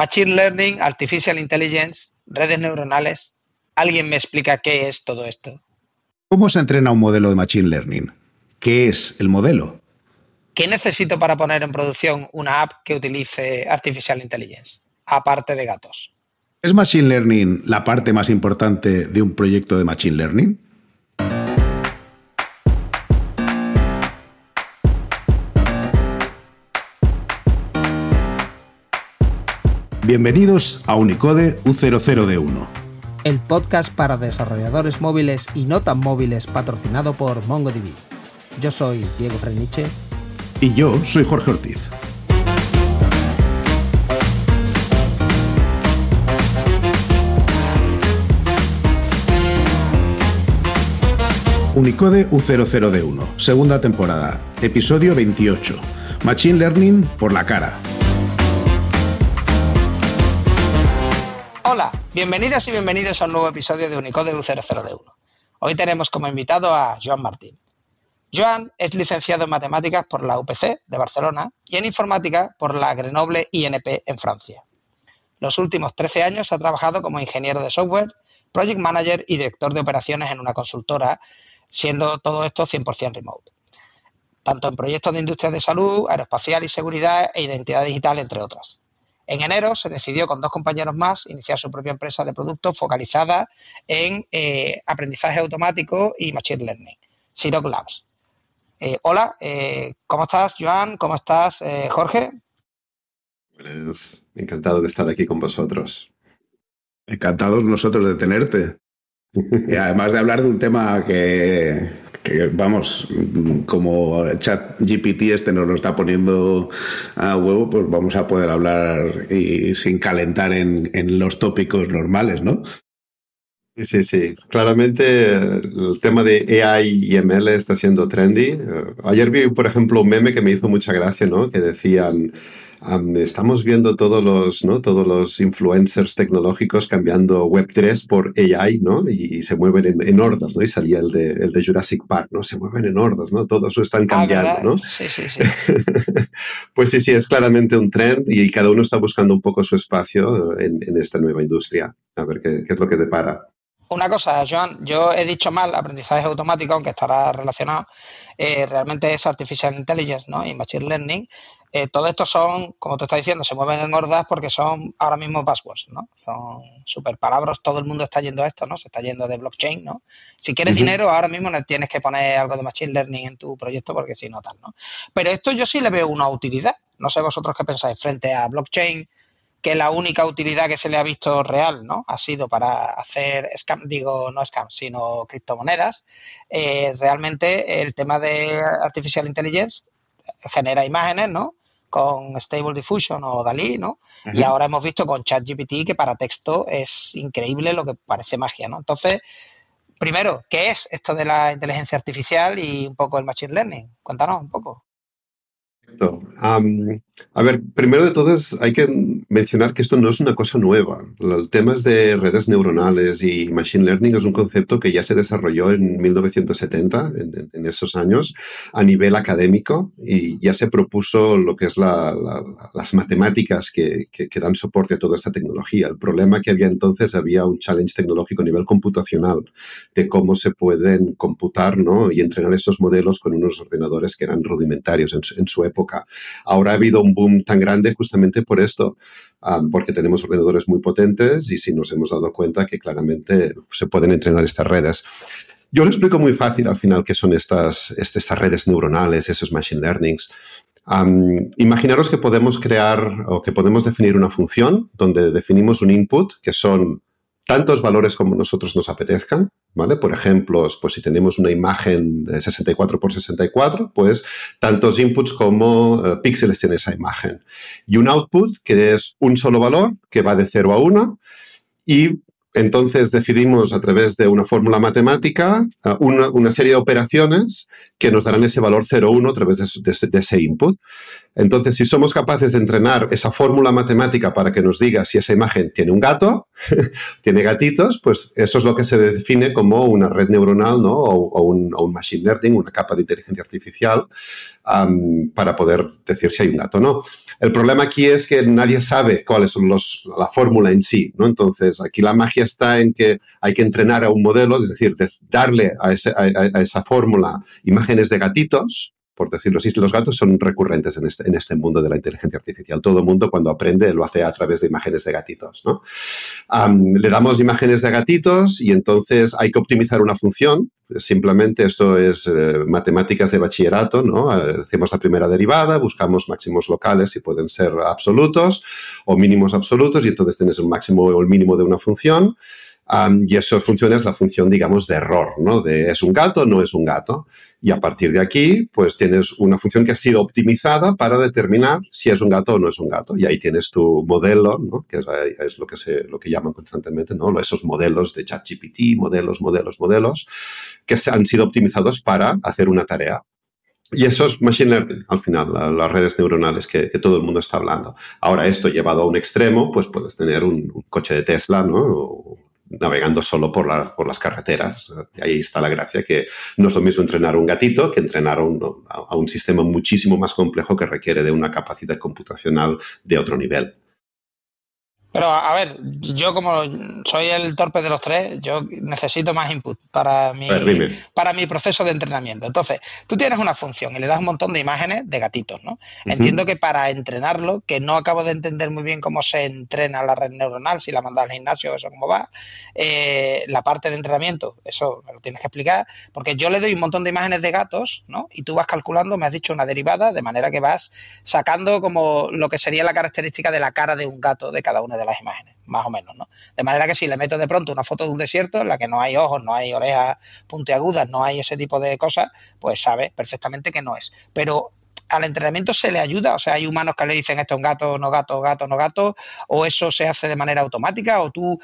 Machine Learning, Artificial Intelligence, redes neuronales. ¿Alguien me explica qué es todo esto? ¿Cómo se entrena un modelo de Machine Learning? ¿Qué es el modelo? ¿Qué necesito para poner en producción una app que utilice Artificial Intelligence, aparte de gatos? ¿Es Machine Learning la parte más importante de un proyecto de Machine Learning? Bienvenidos a Unicode U00D1. El podcast para desarrolladores móviles y no tan móviles patrocinado por MongoDB. Yo soy Diego Freniche. Y yo soy Jorge Ortiz. Unicode U00D1, segunda temporada, episodio 28. Machine Learning por la cara. Hola, bienvenidas y bienvenidos a un nuevo episodio de Unicode U00D1. Hoy tenemos como invitado a Joan Martín. Joan es licenciado en matemáticas por la UPC de Barcelona y en informática por la Grenoble INP en Francia. Los últimos 13 años ha trabajado como ingeniero de software, project manager y director de operaciones en una consultora, siendo todo esto 100% remote, tanto en proyectos de industria de salud, aeroespacial y seguridad e identidad digital, entre otras. En enero se decidió con dos compañeros más iniciar su propia empresa de productos focalizada en eh, aprendizaje automático y machine learning, Siroc Labs. Eh, hola, eh, ¿cómo estás, Joan? ¿Cómo estás, Jorge? Pues encantado de estar aquí con vosotros. Encantados nosotros de tenerte. Y además de hablar de un tema que, vamos, como chat GPT este nos lo está poniendo a huevo, pues vamos a poder hablar y sin calentar en, en los tópicos normales, ¿no? Sí, sí, sí. Claramente el tema de AI y ML está siendo trendy. Ayer vi, por ejemplo, un meme que me hizo mucha gracia, ¿no? Que decían estamos viendo todos los, ¿no? todos los influencers tecnológicos cambiando Web3 por AI, ¿no? Y, se mueven en, hordas, ¿no? Y salía el de, el de Jurassic Park, ¿no? Se mueven en hordas, ¿no? Todos lo están ah, cambiando, ¿no? Sí, sí, sí. pues sí, sí, es claramente un trend y cada uno está buscando un poco su espacio en, esta nueva industria. A ver qué, qué es lo que depara. Una cosa, Joan, yo he dicho mal aprendizaje automático, aunque estará relacionado, eh, realmente es Artificial Intelligence ¿no? y Machine Learning, eh, todo esto son, como tú estás diciendo, se mueven en hordas porque son ahora mismo buzzwords, ¿no? Son super palabras, todo el mundo está yendo a esto, ¿no? Se está yendo de blockchain, ¿no? Si quieres dinero, ahora mismo tienes que poner algo de machine learning en tu proyecto porque si no tal, ¿no? Pero esto yo sí le veo una utilidad. No sé vosotros qué pensáis frente a blockchain, que la única utilidad que se le ha visto real, ¿no? Ha sido para hacer scam, digo, no scam, sino criptomonedas. Eh, realmente el tema de artificial intelligence genera imágenes, ¿no? Con Stable Diffusion o Dalí, ¿no? Y ahora hemos visto con ChatGPT que para texto es increíble lo que parece magia, ¿no? Entonces, primero, ¿qué es esto de la inteligencia artificial y un poco el machine learning? Cuéntanos un poco a ver, primero de todo hay que mencionar que esto no es una cosa nueva. El tema de redes neuronales y machine learning es un concepto que ya se desarrolló en 1970, en, esos años, a nivel académico y ya se propuso lo que es las matemáticas que, que, dan soporte a toda esta tecnología. El problema que había entonces, había un challenge tecnológico a nivel computacional de cómo se pueden computar ¿no? y entrenar esos modelos con unos ordenadores que eran rudimentarios en su época Ahora ha habido un boom tan grande justamente por esto, porque tenemos ordenadores muy potentes y si nos hemos dado cuenta que claramente se pueden entrenar estas redes. Yo lo explico muy fácil al final qué son estas, estas redes neuronales, esos machine learnings. imaginaros que podemos crear o que podemos definir una función donde definimos un input que son tantos valores como nosotros nos apetezcan, ¿vale? Por ejemplo, pues si tenemos una imagen de 64 por 64, pues tantos inputs como eh, píxeles tiene esa imagen. Y un output que es un solo valor que va de 0 a 1 y entonces decidimos a través de una fórmula matemática eh, una, serie de operaciones que nos darán ese valor 0,1 a través de, ese input. Entonces, si somos capaces de entrenar esa fórmula matemática para que nos diga si esa imagen tiene un gato, tiene gatitos, pues eso es lo que se define como una red neuronal ¿no? o, un, machine learning, una capa de inteligencia artificial para poder decir si hay un gato o no. El problema aquí es que nadie sabe cuál es la fórmula en sí. ¿no? Entonces, aquí la magia está en que hay que entrenar a un modelo, es decir, darle a esa fórmula imágenes de gatitos por decirlo así, los gatos son recurrentes en este, en este mundo de la inteligencia artificial. Todo el mundo cuando aprende lo hace a través de imágenes de gatitos. ¿no? le damos imágenes de gatitos y entonces hay que optimizar una función. Simplemente esto es eh, matemáticas de bachillerato, ¿no? Hacemos la primera derivada, buscamos máximos locales si pueden ser absolutos o mínimos absolutos y entonces tienes un máximo o el mínimo de una función. Y esa función es la función, digamos, de error, ¿no? De es un gato, no es un gato. Y a partir de aquí, pues tienes una función que ha sido optimizada para determinar si es un gato o no es un gato. Y ahí tienes tu modelo, ¿no? que es, lo, que se, lo que llaman constantemente, ¿no? esos modelos de ChatGPT, modelos, modelos, modelos, que han sido optimizados para hacer una tarea. Y eso es Machine Learning, al final, las redes neuronales que, que, todo el mundo está hablando. Ahora, esto llevado a un extremo, pues puedes tener un, un coche de Tesla, ¿no? Navegando solo por, las carreteras. Y ahí está la gracia, que no es lo mismo entrenar un gatito que entrenar a a un sistema muchísimo más complejo que requiere de una capacidad computacional de otro nivel. Pero a ver, yo como soy el torpe de los tres, yo necesito más input para mi, para mi proceso de entrenamiento. Entonces, tú tienes una función y le das un montón de imágenes de gatitos, ¿no? Entiendo que para entrenarlo, que no acabo de entender muy bien cómo se entrena la red neuronal, si la mandas al gimnasio, eso cómo va, eh, la parte de entrenamiento, eso me lo tienes que explicar, porque yo le doy un montón de imágenes de gatos, ¿no? Y tú vas calculando, me has dicho una derivada, de manera que vas sacando como lo que sería la característica de la cara de un gato de cada una de las imágenes, más o menos, ¿no? De manera que si le meto de pronto una foto de un desierto en la que no hay ojos, no hay orejas puntiagudas, no hay ese tipo de cosas, pues sabe perfectamente que no es. Pero al entrenamiento se le ayuda, o sea, hay humanos que le dicen esto es un gato, no gato, gato, no gato, o eso se hace de manera automática, o tú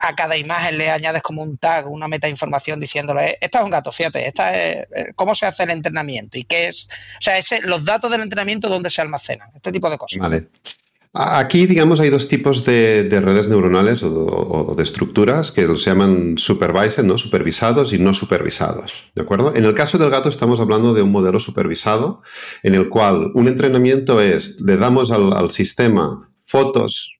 a cada imagen le añades como un tag, una meta información diciéndole, esta es un gato, fíjate, esta es eh, cómo se hace el entrenamiento y qué es, o sea, ese, los datos del entrenamiento dónde se almacenan, este tipo de cosas. Vale. Aquí, digamos, hay dos tipos de, redes neuronales o, de estructuras que se llaman supervised, ¿no? supervisados y no supervisados. ¿De acuerdo? En el caso del gato estamos hablando de un modelo supervisado en el cual un entrenamiento es, le damos al, sistema fotos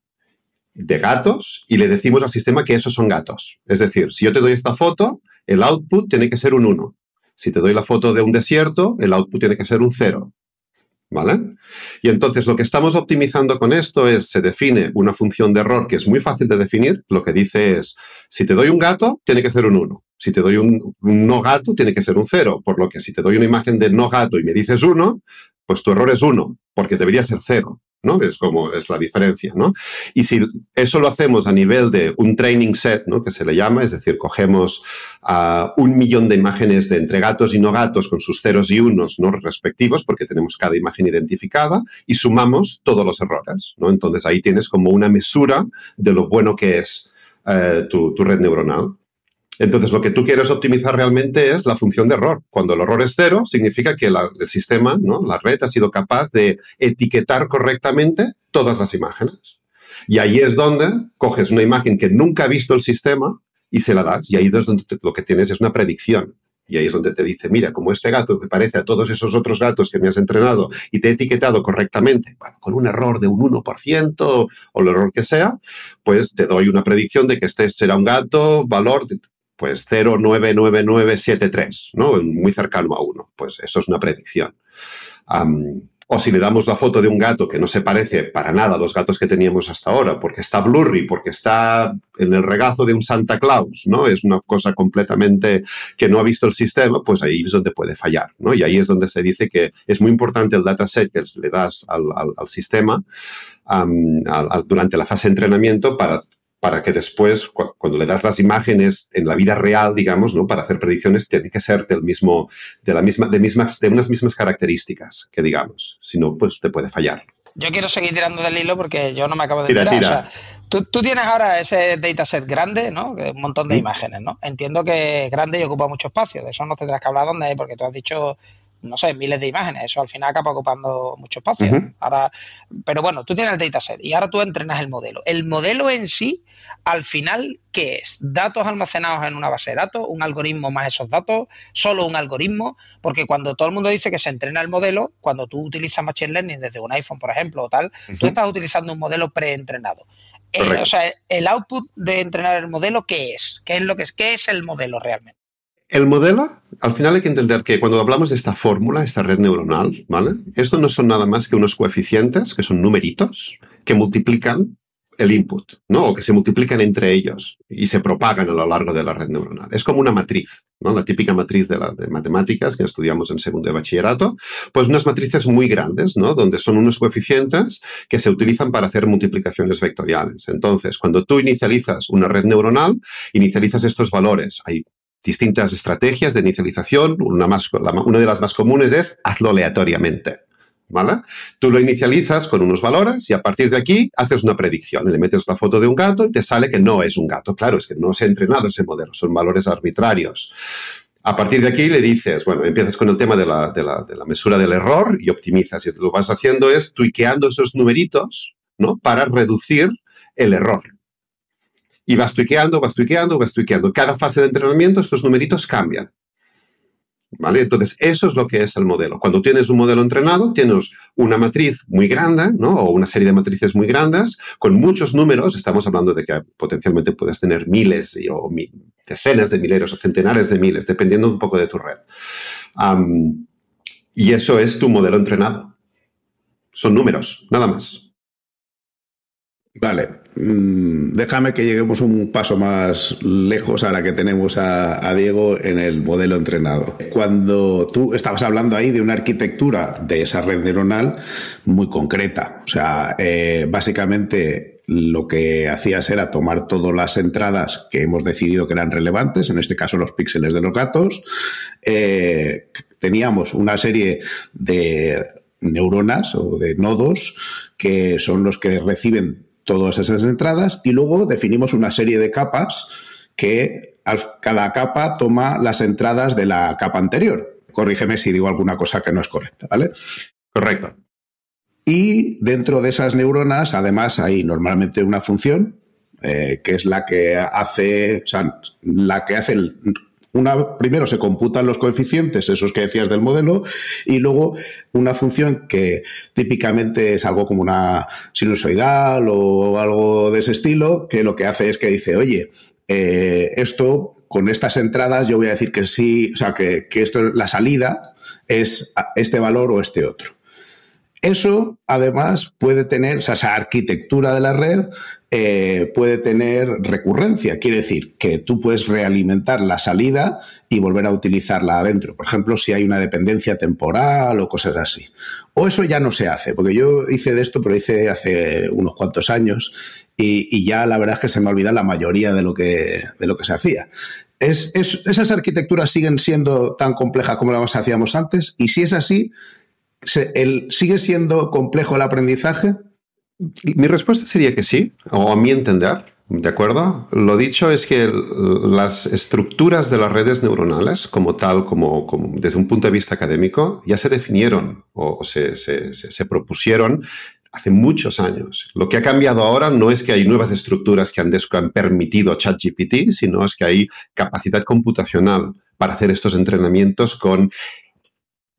de gatos y le decimos al sistema que esos son gatos. Es decir, si yo te doy esta foto, el output tiene que ser un 1. Si te doy la foto de un desierto, el output tiene que ser un 0. ¿Vale? Y entonces lo que estamos optimizando con esto es, se define una función de error que es muy fácil de definir. Lo que dice es, si te doy un gato, tiene que ser un 1. Si te doy un, no gato, tiene que ser un 0. Por lo que si te doy una imagen de no gato y me dices 1, pues tu error es 1, porque debería ser 0. ¿No? Es como es la diferencia, ¿no? Y si eso lo hacemos a nivel de un training set, ¿no? Que se le llama, es decir, cogemos a un millón de imágenes de entre gatos y no gatos con sus ceros y unos, ¿no? Respectivos, porque tenemos cada imagen identificada y sumamos todos los errores, ¿no? Entonces ahí tienes como una mesura de lo bueno que es eh, tu red neuronal. Entonces, lo que tú quieres optimizar realmente es la función de error. Cuando el error es cero, significa que el sistema, ¿no? la red, ha sido capaz de etiquetar correctamente todas las imágenes. Y ahí es donde coges una imagen que nunca ha visto el sistema y se la das. Y ahí es donde lo que tienes es una predicción. Y ahí es donde te dice, mira, como este gato me parece a todos esos otros gatos que me has entrenado y te he etiquetado correctamente, con un error de un 1% o el error que sea, pues te doy una predicción de que este será un gato, valor, pues 0,99973, ¿no? Muy cercano a 1. Pues eso es una predicción. o si le damos la foto de un gato que no se parece para nada a los gatos que teníamos hasta ahora, porque está blurry, porque está en el regazo de un Santa Claus, ¿no? Es una cosa completamente que no ha visto el sistema, pues ahí es donde puede fallar, ¿no? Y ahí es donde se dice que es muy importante el dataset que le das al, sistema durante la fase de entrenamiento para para que después, cuando le das las imágenes en la vida real, digamos, ¿no? Para hacer predicciones, tiene que ser del mismo, de la misma, de mismas, de unas mismas características, que digamos. Si no, pues te puede fallar. Yo quiero seguir tirando del hilo porque yo no me acabo de tirar. O sea, tú, tienes ahora ese dataset grande, ¿no? Un montón de imágenes, ¿no? Entiendo que es grande y ocupa mucho espacio. De eso no tendrás que hablar dónde, porque tú has dicho no sé, miles de imágenes. Eso al final acaba ocupando mucho espacio. Ahora, pero bueno, tú tienes el dataset y ahora tú entrenas el modelo. El modelo en sí, al final, ¿qué es? Datos almacenados en una base de datos, un algoritmo más esos datos, solo un algoritmo, porque cuando todo el mundo dice que se entrena el modelo, cuando tú utilizas Machine Learning desde un iPhone, por ejemplo, o tal, tú estás utilizando un modelo preentrenado. Eh, o sea, el output de entrenar el modelo, ¿qué es? ¿Qué es lo que es? ¿Qué es el modelo realmente? El modelo, al final hay que entender que cuando hablamos de esta fórmula, esta red neuronal, ¿vale? Esto no son nada más que unos coeficientes, que son numeritos, que multiplican el input, ¿no? O que se multiplican entre ellos y se propagan a lo largo de la red neuronal. Es como una matriz, ¿no? La típica matriz de, la, de matemáticas que estudiamos en segundo de bachillerato, pues unas matrices muy grandes, ¿no? Donde son unos coeficientes que se utilizan para hacer multiplicaciones vectoriales. Entonces, cuando tú inicializas una red neuronal, inicializas estos valores. Hay distintas estrategias de inicialización. Una, más, una de las más comunes es hazlo aleatoriamente. ¿Vale? Tú lo inicializas con unos valores y a partir de aquí haces una predicción. Le metes la foto de un gato y te sale que no es un gato. Claro, es que no se ha entrenado ese modelo, son valores arbitrarios. A partir de aquí le dices, bueno, empiezas con el tema de la, de la, de la mesura del error y optimizas. Y lo que vas haciendo es tuiqueando esos numeritos, ¿no? Para reducir el error. Y vas tuiqueando, vas tuiqueando, vas tuiqueando. Cada fase de entrenamiento estos numeritos cambian. ¿Vale? Entonces, eso es lo que es el modelo. Cuando tienes un modelo entrenado, tienes una matriz muy grande, ¿no? O una serie de matrices muy grandes, con muchos números. Estamos hablando de que potencialmente puedes tener miles o decenas de miles o centenares de miles, dependiendo un poco de tu red. y eso es tu modelo entrenado. Son números, nada más. Vale, mm, déjame que lleguemos un paso más lejos a la que tenemos a, Diego en el modelo entrenado. Cuando tú estabas hablando ahí de una arquitectura de esa red neuronal muy concreta, o sea, eh, básicamente lo que hacías era tomar todas las entradas que hemos decidido que eran relevantes, en este caso los píxeles de los gatos, eh, teníamos una serie de neuronas o de nodos que son los que reciben todas esas entradas y luego definimos una serie de capas que cada capa toma las entradas de la capa anterior. Corrígeme si digo alguna cosa que no es correcta, ¿vale? Correcto. Y dentro de esas neuronas, además, hay normalmente una función eh, que es la que hace, o sea, la que hace el una, primero se computan los coeficientes, esos que decías del modelo, y luego una función que típicamente es algo como una sinusoidal o algo de ese estilo, que lo que hace es que dice, oye, eh, esto con estas entradas yo voy a decir que sí, o sea, que, que esto la salida es este valor o este otro. Eso, además, puede tener, esa arquitectura de la red eh, puede tener recurrencia. Quiere decir que tú puedes realimentar la salida y volver a utilizarla adentro. Por ejemplo, si hay una dependencia temporal o cosas así. O eso ya no se hace, porque yo hice de esto, pero hice hace unos cuantos años y, ya la verdad es que se me olvida la mayoría de lo que, de lo que se hacía. Es, esas arquitecturas siguen siendo tan complejas como las hacíamos antes y si es así, ¿sigue siendo complejo el aprendizaje? Mi respuesta sería que sí, o a mi entender, ¿de acuerdo? Lo dicho es que las estructuras de las redes neuronales, como tal, como, desde un punto de vista académico, ya se definieron o se, propusieron hace muchos años. Lo que ha cambiado ahora no es que hay nuevas estructuras que han, han permitido ChatGPT, sino es que hay capacidad computacional para hacer estos entrenamientos con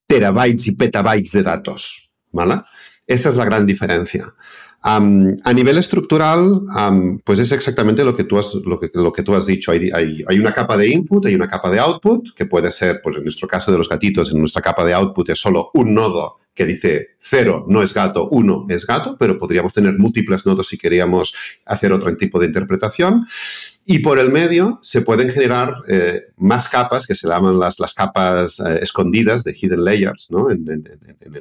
terabytes y petabytes de datos. ¿vale? Esa es la gran diferencia. A nivel estructural, pues es exactamente lo que tú has, lo que, tú has dicho. Hay, una capa de input, hay una capa de output, que puede ser, pues en nuestro caso de los gatitos, en nuestra capa de output es solo un nodo que dice cero no es gato, uno es gato, pero podríamos tener múltiples nodos si queríamos hacer otro tipo de interpretación. Y por el medio se pueden generar eh, más capas que se llaman las, capas eh, escondidas de hidden layers ¿no? en,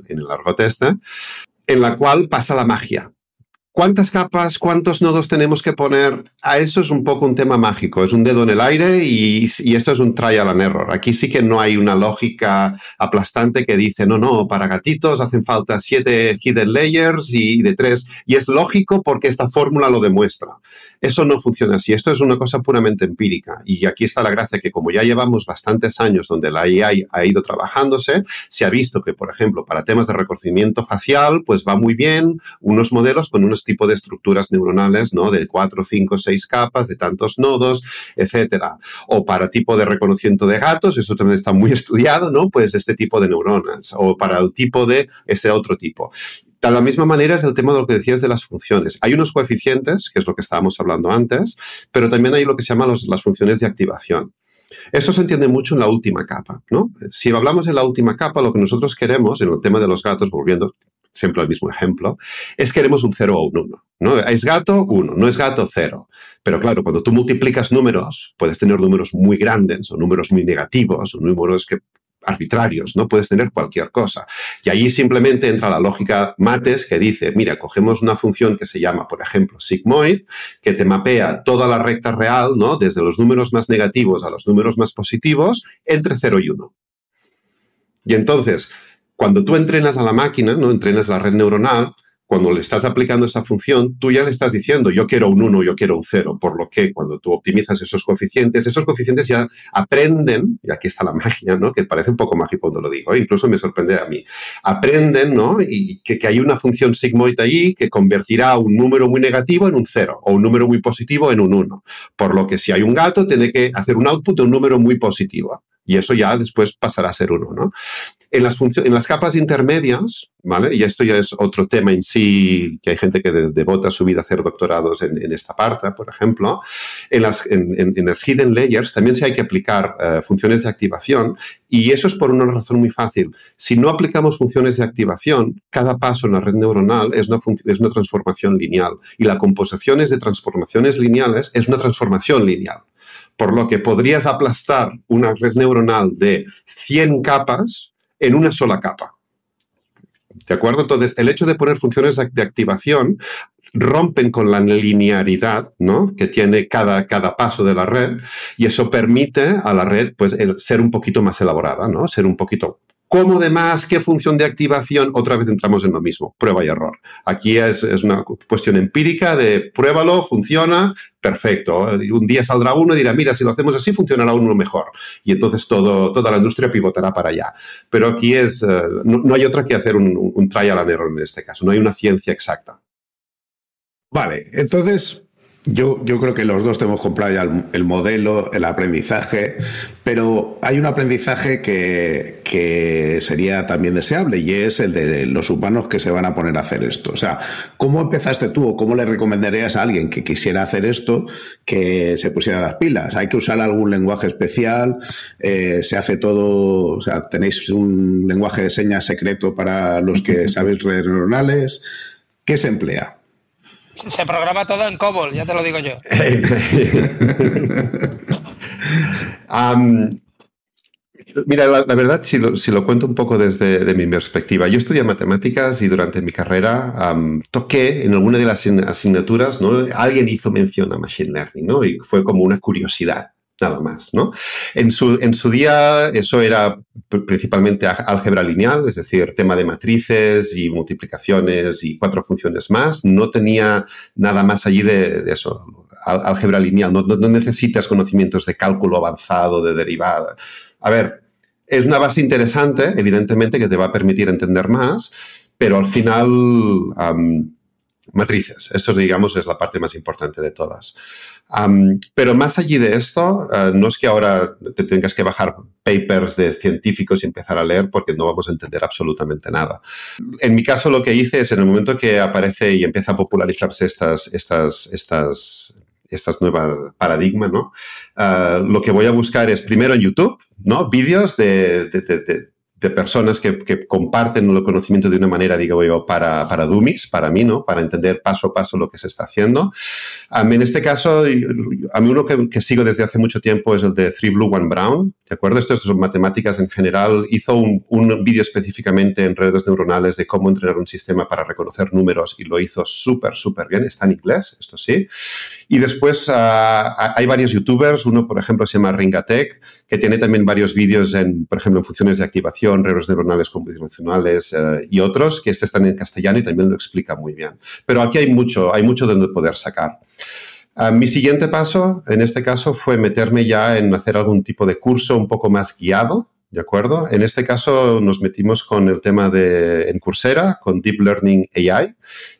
el argot este, en la cual pasa la magia. ¿Cuántas capas, cuántos nodos tenemos que poner? A eso es un poco un tema mágico, es un dedo en el aire y, esto es un trial and error. Aquí sí que no hay una lógica aplastante que dice, no, no, para gatitos hacen falta siete hidden layers y de tres. Y es lógico porque esta fórmula lo demuestra. Eso no funciona así, esto es una cosa puramente empírica. Y aquí está la gracia que como ya llevamos bastantes años donde la AI ha ido trabajándose, se ha visto que, por ejemplo, para temas de reconocimiento facial, pues va muy bien unos modelos con unos tipo de estructuras neuronales, ¿no? De cuatro, cinco, seis capas, de tantos nodos, etcétera. O para tipo de reconocimiento de gatos, eso también está muy estudiado, ¿no? Pues este tipo de neuronas. O para el tipo de este otro tipo. De la misma manera es el tema de lo que decías de las funciones. Hay unos coeficientes, que es lo que estábamos hablando antes, pero también hay lo que se llama las funciones de activación. Esto se entiende mucho en la última capa, ¿no? Si hablamos de la última capa, lo que nosotros queremos, en el tema de los gatos, volviendo siempre al mismo ejemplo, es queremos un 0 o un 1. ¿no? Es gato, 1, no es gato, 0. Pero claro, cuando tú multiplicas números, puedes tener números muy grandes o números muy negativos o números que arbitrarios, no puedes tener cualquier cosa. Y allí simplemente entra la lógica mates que dice, mira, cogemos una función que se llama, por ejemplo, sigmoid, que te mapea toda la recta real, ¿no? Desde los números más negativos a los números más positivos, entre 0 y 1. Y entonces, cuando tú entrenas a la máquina, ¿no? Entrenas la red neuronal, cuando le estás aplicando esa función, tú ya le estás diciendo, yo quiero un 1, yo quiero un 0, por lo que cuando tú optimizas esos coeficientes, esos coeficientes ya aprenden, y aquí está la magia, ¿no? Que parece un poco mágico cuando lo digo, ¿eh? incluso me sorprende a mí, aprenden, ¿no? Y que, hay una función sigmoid ahí que convertirá un número muy negativo en un 0 o un número muy positivo en un 1, por lo que si hay un gato, tiene que hacer un output de un número muy positivo y eso ya después pasará a ser uno, ¿no? En las, capas intermedias, ¿vale? Y esto ya es otro tema en sí, que hay gente que devota su vida a hacer doctorados en, esta parte, por ejemplo. En las, en, las hidden layers también se hay que aplicar eh, funciones de activación y eso es por una razón muy fácil. Si no aplicamos funciones de activación, cada paso en la red neuronal es una, es una transformación lineal y la composición de transformaciones lineales es una transformación lineal por lo que podrías aplastar una red neuronal de 100 capas en una sola capa. ¿De acuerdo? Entonces, el hecho de poner funciones de activación rompen con la linearidad ¿no? que tiene cada, cada paso de la red y eso permite a la red pues, ser un poquito más elaborada, ¿no? ser un poquito ¿Cómo de más? ¿Qué función de activación? Otra vez entramos en lo mismo, prueba y error. Aquí es, una cuestión empírica de pruébalo, funciona, perfecto. Un día saldrá uno y dirá, mira, si lo hacemos así, funcionará uno mejor. Y entonces todo, toda la industria pivotará para allá. Pero aquí es, eh, no, hay otra que hacer un, un trial and error en este caso, no hay una ciencia exacta. Vale, entonces yo, yo, creo que los dos tenemos comprado ya el, modelo, el aprendizaje, pero hay un aprendizaje que, que, sería también deseable y es el de los humanos que se van a poner a hacer esto. O sea, ¿cómo empezaste tú o cómo le recomendarías a alguien que quisiera hacer esto que se pusiera las pilas? ¿Hay que usar algún lenguaje especial? Eh, ¿Se hace todo? O sea, ¿tenéis un lenguaje de señas secreto para los que sabéis redes neuronales? ¿Qué se emplea? Se programa todo en COBOL, ya te lo digo yo. mira, la, verdad, si lo, cuento un poco desde mi perspectiva, yo estudié matemáticas y durante mi carrera toqué en alguna de las asignaturas, ¿no? Alguien hizo mención a Machine Learning, ¿no? Y fue como una curiosidad nada más, ¿no? En su, en su día eso era principalmente álgebra lineal, es decir, tema de matrices y multiplicaciones y cuatro funciones más. No tenía nada más allí de, eso, álgebra lineal. No, no, necesitas conocimientos de cálculo avanzado, de derivada. A ver, es una base interesante, evidentemente, que te va a permitir entender más, pero al final matrices. Esto, digamos, es la parte más importante de todas. pero más allí de esto, eh, no es que ahora te tengas que bajar papers de científicos y empezar a leer porque no vamos a entender absolutamente nada. En mi caso, lo que hice es en el momento que aparece y empieza a popularizarse estas, estas, estas, estas nuevas paradigmas, ¿no? Eh, lo que voy a buscar es primero en YouTube, ¿no? Vídeos de de personas que, comparten el conocimiento de una manera, digo yo, para, para dummies, para mí, ¿no? Para entender paso a paso lo que se está haciendo. en este caso, a mí uno que, sigo desde hace mucho tiempo es el de Three Blue, One Brown, ¿de acuerdo? Esto son matemáticas en general. Hizo un, un vídeo específicamente en redes neuronales de cómo entrenar un sistema para reconocer números y lo hizo súper, súper bien. Está en inglés, esto sí. Y después ah, hay varios youtubers, uno por ejemplo se llama Ringatech, que tiene también varios vídeos en, por ejemplo, en funciones de activación, redes neuronales computacionales eh, y otros, que este están en castellano y también lo explica muy bien. Pero aquí hay mucho, hay mucho de donde poder sacar. Ah, mi siguiente paso, en este caso, fue meterme ya en hacer algún tipo de curso un poco más guiado, ¿de acuerdo? En este caso nos metimos con el tema de en Coursera, con Deep Learning AI,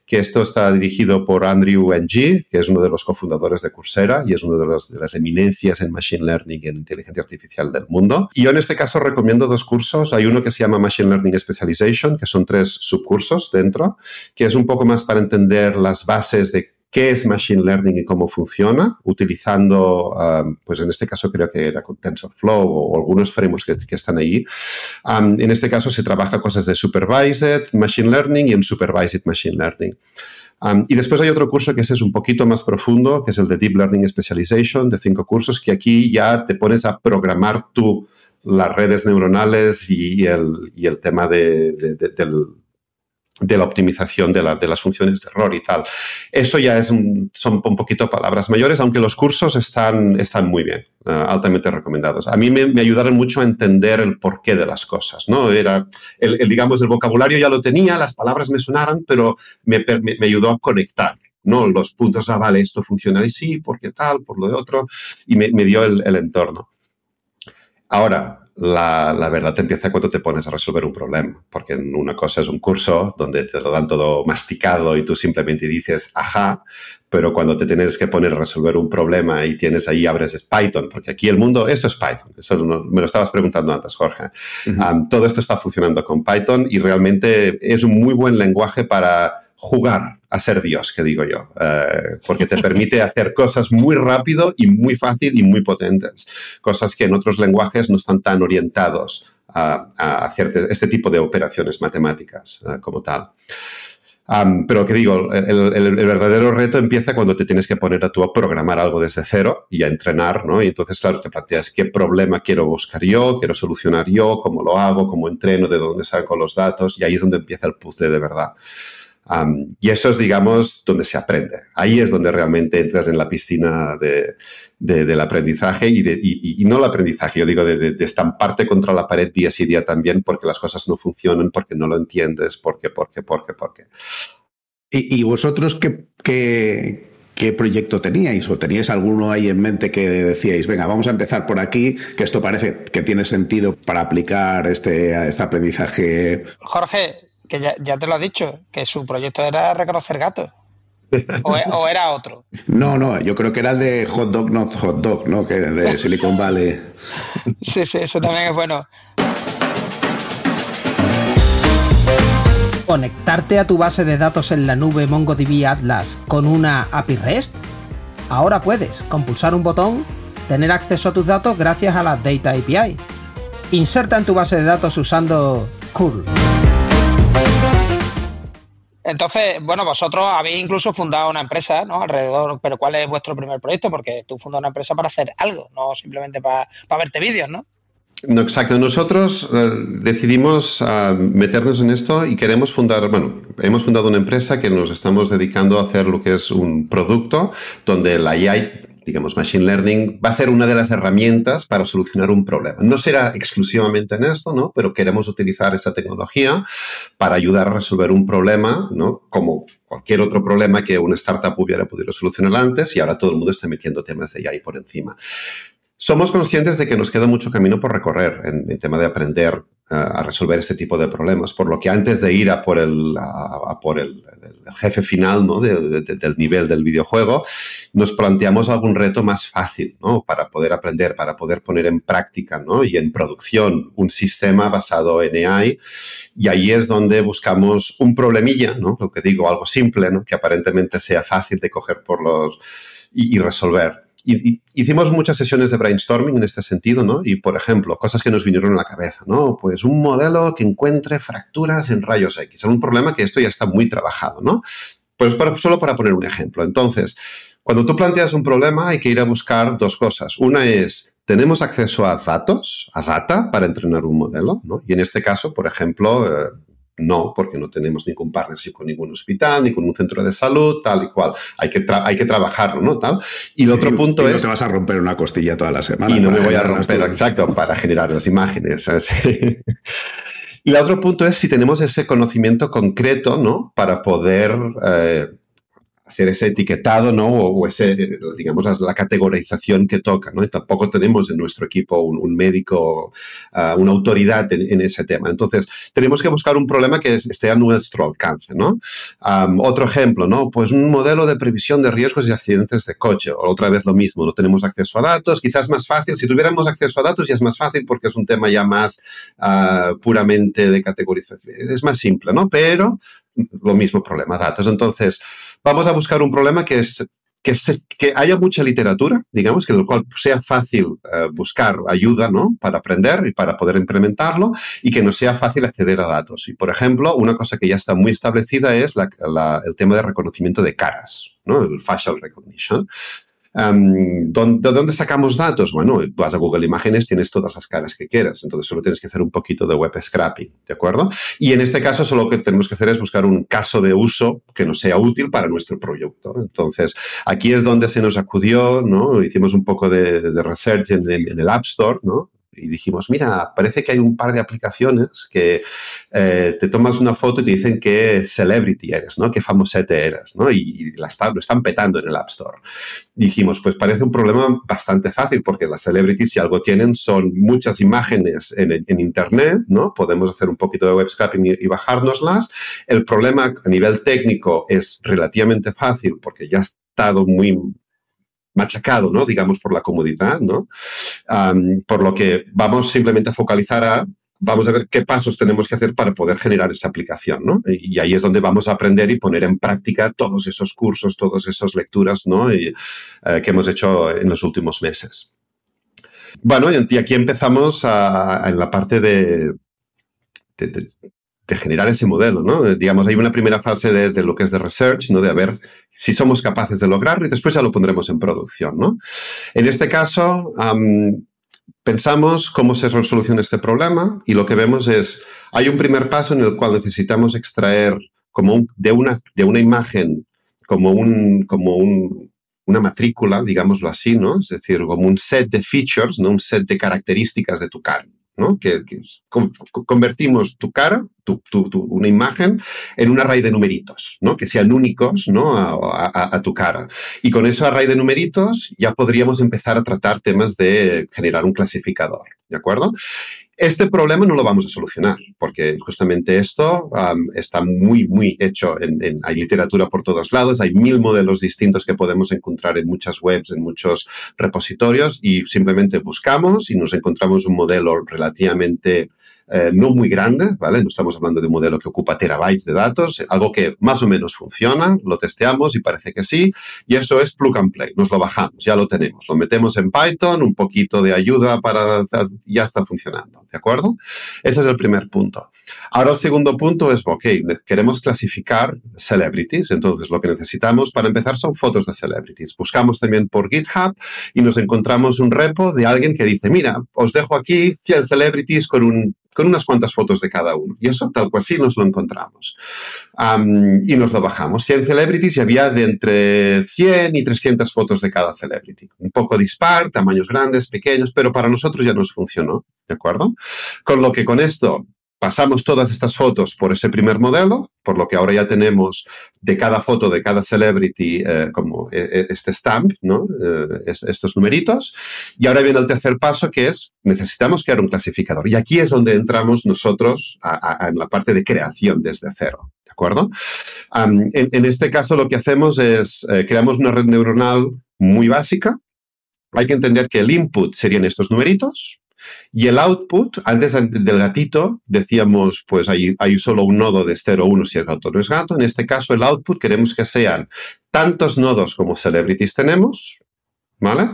que esto está dirigido por Andrew Ng, que es uno de los cofundadores de Coursera y es uno de, de las eminencias en Machine Learning y en inteligencia artificial del mundo. Y yo en este caso recomiendo dos cursos. Hay uno que se llama Machine Learning Specialization, que son tres subcursos dentro, que es un poco más para entender las bases de qué es Machine Learning y cómo funciona, utilizando, um, pues en este caso creo que era con TensorFlow o, algunos frameworks que, están ahí. Um, en este caso se trabaja cosas de Supervised Machine Learning y en Supervised Machine Learning. Um, y después hay otro curso que ese es un poquito más profundo, que es el de Deep Learning Specialization, de cinco cursos, que aquí ya te pones a programar tú las redes neuronales y, el, y el, tema de, del, de la optimización de, las funciones de error y tal. Eso ya es son un poquito palabras mayores, aunque los cursos están, están muy bien, eh, altamente recomendados. A mí me, ayudaron mucho a entender el porqué de las cosas, ¿no? Era, el, digamos, el vocabulario ya lo tenía, las palabras me sonaran, pero me, me, ayudó a conectar, ¿no? Los puntos, ah, vale, esto funciona así, ¿por qué tal? Por lo de otro, y me, dio el entorno. Ahora, la, la, verdad te empieza cuando te pones a resolver un problema, porque una cosa es un curso donde te lo dan todo masticado y tú simplemente dices, ajá, pero cuando te tienes que poner a resolver un problema y tienes ahí, abres Python, porque aquí el mundo, esto es Python, eso me lo estabas preguntando antes, Jorge. todo esto está funcionando con Python y realmente es un muy buen lenguaje para jugar a ser Dios, que digo yo, eh, porque te permite hacer cosas muy rápido y muy fácil y muy potentes, cosas que en otros lenguajes no están tan orientados a, hacer este tipo de operaciones matemáticas eh, como tal. pero que digo, el, verdadero reto empieza cuando te tienes que poner a tú a programar algo desde cero y a entrenar, ¿no? Y entonces, claro, te planteas qué problema quiero buscar yo, quiero solucionar yo, cómo lo hago, cómo entreno, de dónde saco los datos, y ahí es donde empieza el puzzle de verdad y eso es, digamos, donde se aprende. Ahí es donde realmente entras en la piscina de, del aprendizaje y, de, y, no el aprendizaje, yo digo, de, estamparte contra la pared día sí día también porque las cosas no funcionan, porque no lo entiendes, porque, porque, porque, porque. ¿Y, vosotros qué, qué, qué proyecto teníais? ¿O teníais alguno ahí en mente que decíais, venga, vamos a empezar por aquí, que esto parece que tiene sentido para aplicar este, este aprendizaje? Jorge, que ya, te lo ha dicho, que su proyecto era reconocer gatos. O, era otro? No, no, yo creo que era el de Hot Dog, Not Hot Dog, ¿no? Que de Silicon Valley. Sí, sí, eso también es bueno. ¿Conectarte a tu base de datos en la nube MongoDB Atlas con una API REST? Ahora puedes, con pulsar un botón, tener acceso a tus datos gracias a la Data API. Inserta en tu base de datos usando curl. Entonces, bueno, vosotros habéis incluso fundado una empresa, ¿no? Alrededor, pero ¿cuál es vuestro primer proyecto? Porque tú fundas una empresa para hacer algo, no simplemente para, verte vídeos, ¿no? No, exacto. Nosotros eh, decidimos ah, meternos en esto y queremos fundar, bueno, hemos fundado una empresa que nos estamos dedicando a hacer lo que es un producto donde la AI digamos, Machine Learning va a ser una de las herramientas para solucionar un problema. No será exclusivamente en esto, ¿no? Pero queremos utilizar esta tecnología para ayudar a resolver un problema, ¿no? Como cualquier otro problema que una startup hubiera podido solucionar antes y ahora todo el mundo está metiendo temas de AI por encima. Somos conscientes de que nos queda mucho camino por recorrer en el tema de aprender eh, a resolver este tipo de problemas, por lo que antes de ir a por el, jefe final ¿no? del nivel del videojuego, nos planteamos algún reto más fácil ¿no? para poder aprender, para poder poner en práctica ¿no? y en producción un sistema basado en AI. Y ahí es donde buscamos un problemilla, ¿no? lo que digo, algo simple, que aparentemente sea fácil de coger por los y resolver. Hicimos muchas sesiones de brainstorming en este sentido, ¿no? Y, por ejemplo, cosas que nos vinieron a la cabeza, ¿no? Pues un modelo que encuentre fracturas en rayos X. Es un problema que esto ya está muy trabajado, ¿no? Pues solo para poner un ejemplo. Entonces, cuando tú planteas un problema hay que ir a buscar dos cosas. Una es, ¿tenemos acceso a datos, a data, para entrenar un modelo? ¿no? Y en este caso, por ejemplo, eh, no, porque no tenemos ningún partnership con ningún hospital, ni con un centro de salud, tal y cual. Hay que, hay que trabajarlo, ¿no? Tal. Y el otro punto es... No te vas a romper una costilla toda la semana. Y no me voy a romper, exacto, para generar las imágenes. Y el otro punto es si tenemos ese conocimiento concreto, ¿no? Para poder eh, hacer ese etiquetado, ¿no? O, ese, digamos, la, categorización que toca, ¿no? Tampoco tenemos en nuestro equipo un, médico, ah, una autoridad en, ese tema. Entonces, tenemos que buscar un problema que esté a nuestro alcance, ¿no? otro ejemplo, ¿no? Pues un modelo de previsión de riesgos y accidentes de coche. Otra vez lo mismo, no tenemos acceso a datos, quizás más fácil. Si tuviéramos acceso a datos ya es más fácil porque es un tema ya más ah, puramente de categorización. Es más simple, ¿no? Pero lo mismo problema, datos. Entonces, vamos a buscar un problema que es que, que haya mucha literatura, digamos, que lo cual sea fácil eh, buscar ayuda, ¿no? Para aprender y para poder implementarlo y que no sea fácil acceder a datos. Y, por ejemplo, una cosa que ya está muy establecida es el tema de reconocimiento de caras, ¿no? El facial recognition. ¿De dónde sacamos datos? Bueno, vas a Google Imágenes, tienes todas las caras que quieras, entonces solo tienes que hacer un poquito de web scrapping, ¿de acuerdo? Y en este caso solo lo que tenemos que hacer es buscar un caso de uso que nos sea útil para nuestro proyecto. Entonces, aquí es donde se nos acudió, ¿no? Hicimos un poco de, research en el, en el App Store, ¿no? Y dijimos, mira, parece que hay un par de aplicaciones que eh, te tomas una foto y te dicen qué celebrity eres, ¿no? Qué famosete eres, ¿no? Y, la lo están petando en el App Store. Dijimos, pues parece un problema bastante fácil porque las celebrities, si algo tienen, son muchas imágenes en, Internet, ¿no? Podemos hacer un poquito de web scraping y, y bajárnoslas. El problema a nivel técnico es relativamente fácil porque ya estado muy machacado, ¿no? Digamos, por la comodidad, ¿no? por lo que vamos simplemente a focalizar a vamos a ver qué pasos tenemos que hacer para poder generar esa aplicación, ¿no? Y ahí es donde vamos a aprender y poner en práctica todos esos cursos, todas esas lecturas, ¿no? Y, eh, que hemos hecho en los últimos meses. Bueno, y aquí empezamos en la parte de, de generar ese modelo, ¿no? Eh, digamos, hay una primera fase de, lo que es de research, ¿no? De ver si somos capaces de lograrlo y después ya lo pondremos en producción. En este caso, pensamos cómo se resoluciona este problema y lo que vemos es, hay un primer paso en el cual necesitamos extraer como de, una, de una imagen, como un, como un, una matrícula, digámoslo así, ¿no? Es decir, como un set de features. Un set de características de tu carne. Que, convertimos tu cara, una imagen, en un array de numeritos, ¿no? Que sean únicos. A, a, tu cara. Y con ese array de numeritos ya podríamos empezar a tratar temas de generar un clasificador, ¿de acuerdo? Este problema no lo vamos a solucionar, porque justamente esto está muy, muy hecho. En, hay literatura por todos lados, hay mil modelos distintos que podemos encontrar en muchas webs, en muchos repositorios, y simplemente buscamos y nos encontramos un modelo relativamente eh, no muy grande, ¿vale? No estamos hablando de un modelo que ocupa terabytes de datos, algo que más o menos funciona, lo testeamos y parece que sí, y eso es plug and play, nos lo bajamos, ya lo tenemos, lo metemos en Python, un poquito de ayuda para, ya está funcionando, ¿de acuerdo? Ese es el primer punto. Ahora el segundo punto es, ok, queremos clasificar celebrities, entonces lo que necesitamos para empezar son fotos de celebrities. Buscamos también por GitHub y nos encontramos un repo de alguien que dice, mira, os dejo aquí 100 celebrities con un con unas cuantas fotos de cada uno. Y eso tal cual sí nos lo encontramos. y nos lo bajamos. 100 celebrities y había de entre 100 y 300 fotos de cada celebrity. Un poco dispar, tamaños grandes, pequeños, pero para nosotros ya nos funcionó. ¿De acuerdo? Con lo que con esto Pasamos todas estas fotos por ese primer modelo, por lo que ahora ya tenemos de cada foto de cada celebrity eh, como eh, eh, este stamp, estos numeritos. Y ahora viene el tercer paso que es necesitamos crear un clasificador. Y aquí es donde entramos nosotros en la parte de creación desde cero. ¿De acuerdo? en, este caso lo que hacemos es creamos una red neuronal muy básica. Hay que entender que el input serían estos numeritos, y el output, antes del gatito, decíamos, pues hay, hay solo un nodo de 0 1 si el gato no es gato. En este caso, el output queremos que sean tantos nodos como celebrities tenemos, ¿vale?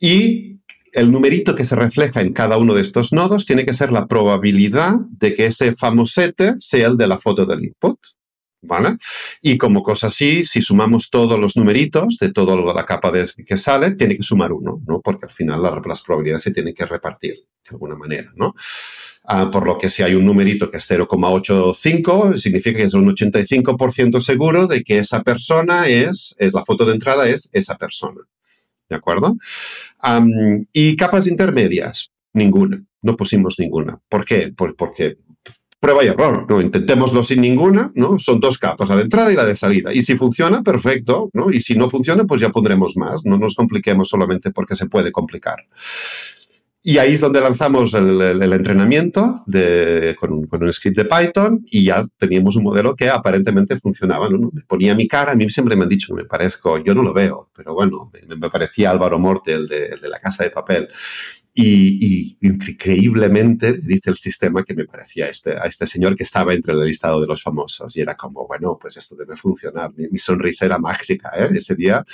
Y el numerito que se refleja en cada uno de estos nodos tiene que ser la probabilidad de que ese famosete sea el de la foto del input. ¿Vale? Y como cosa así, si sumamos todos los numeritos de toda la capa de, que sale, tiene que sumar uno, ¿no? Porque al final las probabilidades se tienen que repartir de alguna manera, ¿no? Ah, por lo que si hay un numerito que es 0,85, significa que es un 85% seguro de que esa persona es, la foto de entrada es esa persona. ¿De acuerdo? y capas intermedias, ninguna. No pusimos ninguna. ¿Por qué? porque prueba y error, ¿no? Intentémoslo sin ninguna, ¿no? Son dos capas, la de entrada y la de salida. Y si funciona, perfecto, ¿no? Y si no funciona, pues ya pondremos más. No nos compliquemos solamente porque se puede complicar. Y ahí es donde lanzamos el, entrenamiento de, con, un, script de Python y ya teníamos un modelo que aparentemente funcionaba. ¿no? Me ponía mi cara, a mí siempre me han dicho que me parezco, yo no lo veo, pero bueno, me, parecía Álvaro Morte, el de, de, la casa de papel. Y, increíblemente dice el sistema que me parecía este, a este señor que estaba entre el listado de los famosos. Y era como, bueno, pues esto debe funcionar. Mi, sonrisa era mágica. ¿eh? Ese día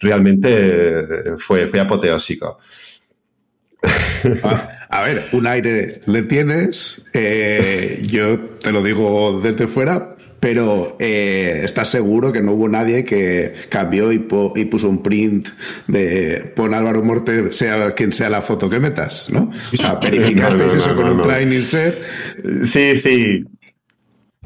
realmente fue, fue apoteósico. A, ver, un aire le tienes, eh, yo te lo digo desde fuera, pero eh, ¿estás seguro que no hubo nadie que cambió y, puso un print de pon Álvaro Morte, sea quien sea la foto que metas, ¿no? O sea, verificasteis eso con un training set. Sí, sí.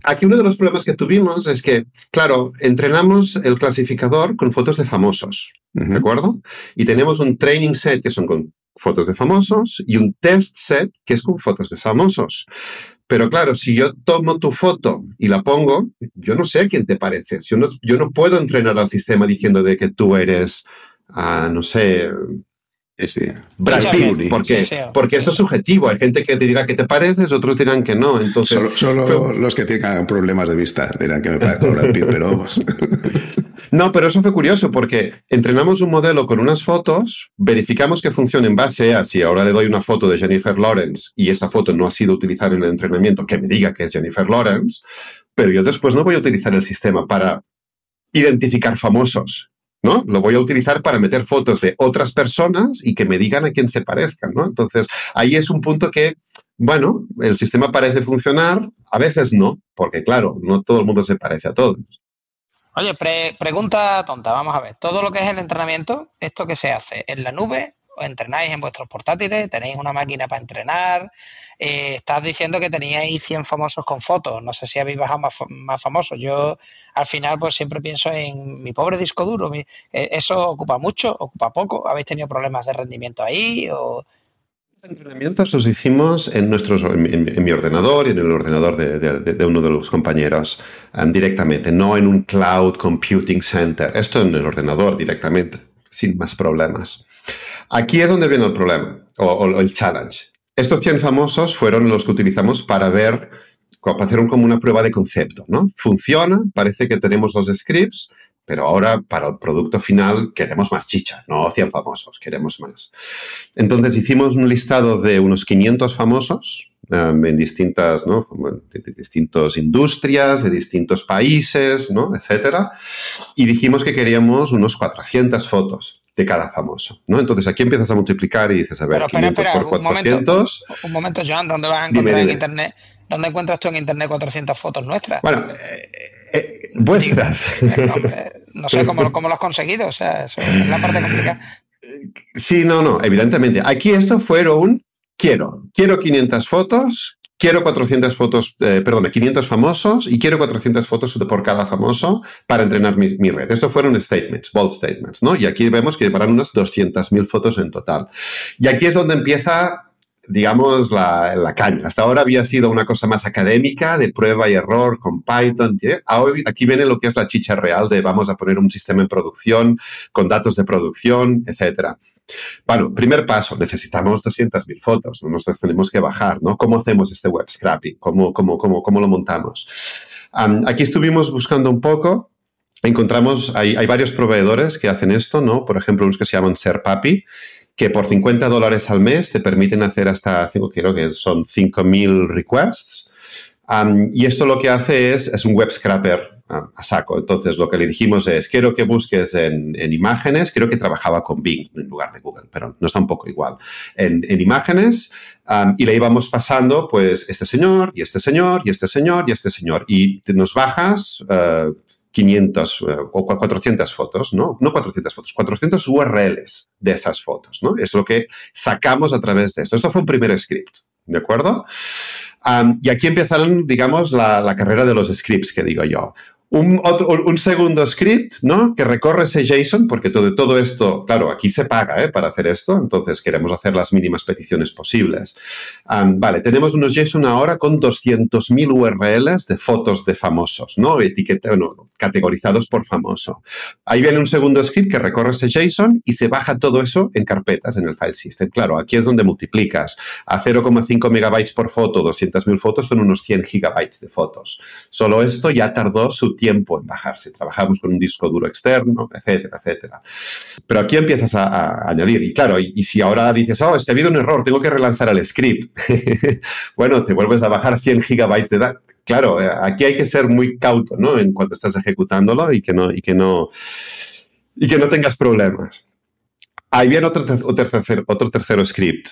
Aquí uno de los problemas que tuvimos es que, claro, entrenamos el clasificador con fotos de famosos, ¿de acuerdo? Y tenemos un training set que son con fotos de famosos y un test set que es con fotos de famosos. Pero claro, si yo tomo tu foto y la pongo, yo no sé a quién te pareces. Yo no, puedo entrenar al sistema diciendo de que tú eres, uh, no sé, Sí. Brad Pitt, porque, porque esto es subjetivo. Hay gente que te dirá que te pareces, otros dirán que no. Entonces, solo, los que tengan problemas de vista dirán que me parezco Brad Pitt, pero vamos. No, pero eso fue curioso porque entrenamos un modelo con unas fotos, verificamos que funciona en base a si ahora le doy una foto de Jennifer Lawrence y esa foto no ha sido utilizada en el entrenamiento, que me diga que es Jennifer Lawrence, pero yo después no voy a utilizar el sistema para identificar famosos. ¿No? Lo voy a utilizar para meter fotos de otras personas y que me digan a quién se parezcan, ¿no? Entonces, ahí es un punto que, bueno, el sistema parece funcionar, a veces no, porque claro, no todo el mundo se parece a todos. Oye, pregunta tonta, vamos a ver. Todo lo que es el entrenamiento, ¿esto qué se hace? ¿En la nube? ¿O entrenáis en vuestros portátiles? ¿Tenéis una máquina para entrenar? Eh, estás diciendo que teníais 100 famosos con fotos. No sé si habéis bajado más, más famosos. Yo al final pues siempre pienso en mi pobre disco duro. Eh, ¿Eso ocupa mucho? ¿Ocupa poco? ¿Habéis tenido problemas de rendimiento ahí? O entrenamientos los hicimos en, nuestros, en, mi ordenador y en el ordenador de, uno de los compañeros um, directamente, no en un cloud computing center. Esto en el ordenador directamente, sin más problemas. Aquí es donde viene el problema o, el challenge. Estos 100 famosos fueron los que utilizamos para ver, para hacer como una prueba de concepto, ¿no? Funciona, parece que tenemos los scripts, pero ahora para el producto final queremos más chicha, no 100 famosos, queremos más. Entonces hicimos un listado de unos 500 famosos um, en distintas, de, distintas industrias, de distintos países, ¿no? etcétera, y dijimos que queríamos unos 400 fotos de cada famoso, ¿no? Entonces aquí empiezas a multiplicar y dices, a ver, Pero, espera, espera, por 400... Un momento, Joan, ¿dónde vas a encontrar en Internet? ¿Dónde encuentras tú en Internet 400 fotos nuestras? Bueno, eh, eh, vuestras. no, sé cómo, cómo, lo has conseguido, o sea, eso es la parte complicada. Sí, no, no, evidentemente. Aquí esto fueron un quiero, quiero 500 fotos, quiero 400 fotos, eh, perdón, 500 famosos y quiero 400 fotos por cada famoso para entrenar mi, mi, red. Esto fueron statements, bold statements, ¿no? Y aquí vemos que llevarán unas 200.000 fotos en total. Y aquí es donde empieza digamos, la, la, caña. Hasta ahora había sido una cosa más académica, de prueba y error con Python. Ahora, aquí viene lo que es la chicha real de vamos a poner un sistema en producción con datos de producción, etcétera. Bueno, primer paso, necesitamos 200.000 fotos, no nos tenemos que bajar, ¿no? ¿Cómo hacemos este web scrapping? ¿Cómo, cómo, cómo, cómo lo montamos? aquí estuvimos buscando un poco, encontramos, hay, hay, varios proveedores que hacen esto, ¿no? Por ejemplo, unos que se llaman Serpapi, que por 50 dólares al mes te permiten hacer hasta, creo que son 5.000 requests. y esto lo que hace es, es un web scrapper a, saco. Entonces, lo que le dijimos es, quiero que busques en, imágenes, creo que trabajaba con Bing en lugar de Google, pero no está un poco igual. En, imágenes, y le íbamos pasando, pues, este señor, y este señor, y este señor, y este señor. Y nos bajas... 500 uh, eh, o 400 fotos, ¿no? No 400 fotos, 400 URLs de esas fotos, ¿no? Es lo que sacamos a través de esto. Esto fue un primer script, ¿de acuerdo? y aquí empezaron, digamos, la, carrera de los scripts, que digo yo un, un, segundo script, ¿no? Que recorre ese JSON, porque todo, todo esto, claro, aquí se paga ¿eh? para hacer esto, entonces queremos hacer las mínimas peticiones posibles. vale, tenemos unos JSON ahora con 200.000 URLs de fotos de famosos, ¿no? Etiqueta, categorizados por famoso. Ahí viene un segundo script que recorre ese JSON y se baja todo eso en carpetas en el file system. Claro, aquí es donde multiplicas. A 0,5 megabytes por foto, 200.000 fotos son unos 100 gigabytes de fotos. Solo esto ya tardó su tiempo tiempo en bajarse. Trabajamos con un disco duro externo, etcétera, etcétera. Pero aquí empiezas a, añadir. Y claro, y, si ahora dices, oh, es que ha habido un error, tengo que relanzar el script. bueno, te vuelves a bajar 100 gigabytes de datos claro, eh, aquí hay que ser muy cauto, ¿no? En cuanto estás ejecutándolo y que no, y que no, y que no tengas problemas. Ahí viene otro, tercer, otro tercero script.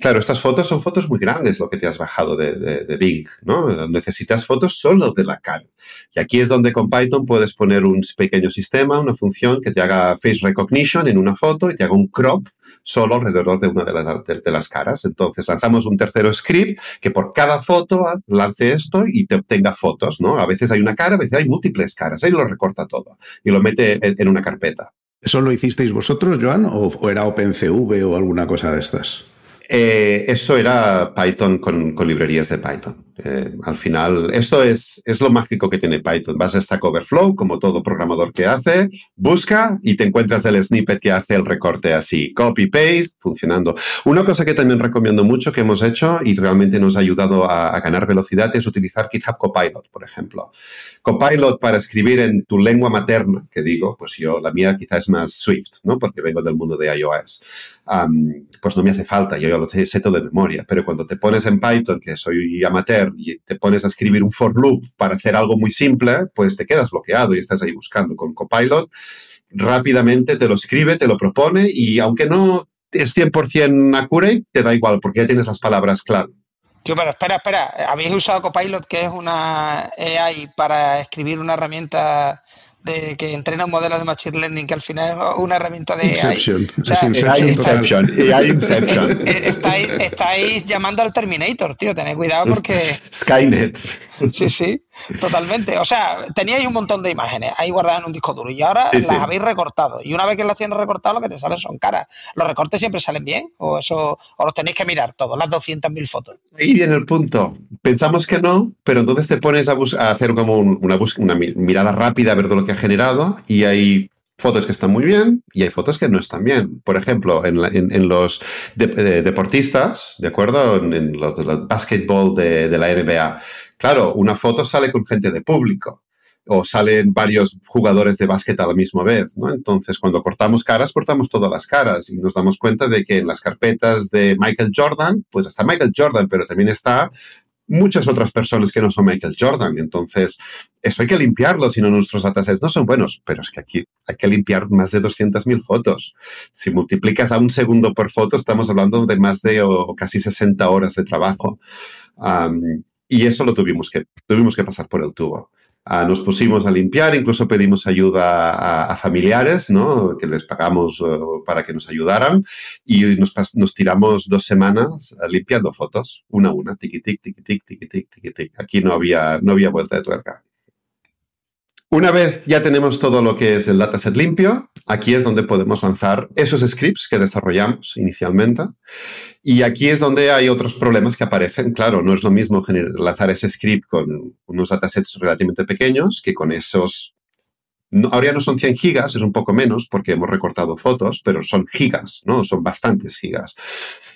claro, estas fotos son fotos muy grandes, lo que te has bajado de, de, Bing, ¿no? Necesitas fotos solo de la cara. Y aquí es donde con Python puedes poner un pequeño sistema, una función que te haga face recognition en una foto y te haga un crop solo alrededor de una de las, de, las caras. Entonces lanzamos un tercero script que por cada foto lance esto y te obtenga fotos, ¿no? A veces hay una cara, a veces hay múltiples caras. Ahí lo recorta todo y lo mete en una carpeta. ¿Eso lo hicisteis vosotros, Joan, o, era OpenCV o alguna cosa de estas? Eh, eso era Python con, librerías de Python. Eh, al final, esto es, es lo mágico que tiene Python. Vas a Stack Overflow, como todo programador que hace, busca y te encuentras el snippet que hace el recorte así. Copy-paste, funcionando. Una cosa que también recomiendo mucho que hemos hecho y realmente nos ha ayudado a, ganar velocidad es utilizar GitHub Copilot, por ejemplo. Copilot para escribir en tu lengua materna, que digo, pues yo, la mía quizás es más Swift, ¿no? Porque vengo del mundo de iOS. Pues no me hace falta, yo ya lo sé, todo de memoria. Pero cuando te pones en Python, que soy amateur, y te pones a escribir un for loop para hacer algo muy simple, pues te quedas bloqueado y estás ahí buscando. Con Copilot rápidamente te lo escribe, te lo propone y aunque no es 100% accurate, te da igual porque ya tienes las palabras clave. Tío, pero espera, espera. ¿Habéis usado Copilot, que es una AI para escribir una herramienta de que entrena un modelo de Machine Learning que al final es una herramienta de Inception. Inception. Estáis, estáis llamando al Terminator, tío. Tened cuidado porque... Skynet. Sí, sí. Totalmente. O sea, teníais un montón de imágenes ahí guardadas en un disco duro y ahora las habéis recortado. Y una vez que las tienes recortadas, lo que te salen son caras. ¿Los recortes siempre salen bien? ¿O eso o los tenéis que mirar todos, las 200.000 fotos? Ahí viene el punto. Pensamos que no, pero entonces te pones a, hacer como una, una mirada rápida a ver todo lo que ha generado y hay fotos que están muy bien y hay fotos que no están bien. Por ejemplo, en, los deportistas, ¿de acuerdo? En, los, los basketball de, de, la NBA. Claro, una foto sale con gente de público o salen varios jugadores de básquet a la misma vez, ¿no? Entonces, cuando cortamos caras, cortamos todas las caras y nos damos cuenta de que en las carpetas de Michael Jordan, pues está Michael Jordan, pero también está muchas otras personas que no son Michael Jordan. Entonces, eso hay que limpiarlo, si no nuestros datasets no son buenos. Pero es que aquí hay que limpiar más de 200.000 fotos. Si multiplicas a un segundo por foto, estamos hablando de más de casi 60 horas de trabajo. Y eso lo tuvimos que, tuvimos que pasar por el tubo. Ah, nos pusimos a limpiar, incluso pedimos ayuda a, familiares, ¿no? Que les pagamos eh, para que nos ayudaran y nos, nos tiramos dos semanas eh, limpiando fotos, una a una, tiqui tic, tiqui tic, tiqui tic, tiqui tic. Aquí no había, no había vuelta de tuerca. Una vez ya tenemos todo lo que es el dataset limpio, aquí es donde podemos lanzar esos scripts que desarrollamos inicialmente. Y aquí es donde hay otros problemas que aparecen. Claro, no es lo mismo lanzar ese script con unos datasets relativamente pequeños que con esos... ahora ya no son 100 gigas, es un poco menos porque hemos recortado fotos, pero son gigas, ¿no? Son bastantes gigas.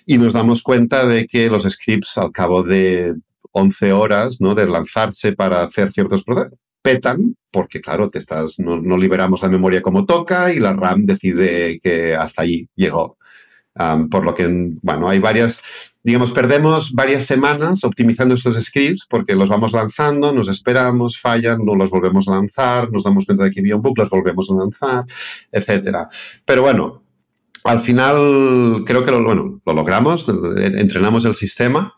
Y nos damos cuenta de que los scripts al cabo de 11 horas, ¿no? De lanzarse para hacer ciertos procesos, petan porque, claro, te estás, no, liberamos la memoria como toca y la RAM decide que hasta ahí llegó. por lo que, bueno, hay varias, digamos, perdemos varias semanas optimizando estos scripts porque los vamos lanzando, nos esperamos, fallan, no los volvemos a lanzar, nos damos cuenta de que había un bug, los volvemos a lanzar, etcétera. Pero bueno, al final creo que lo, bueno, lo logramos, entrenamos el sistema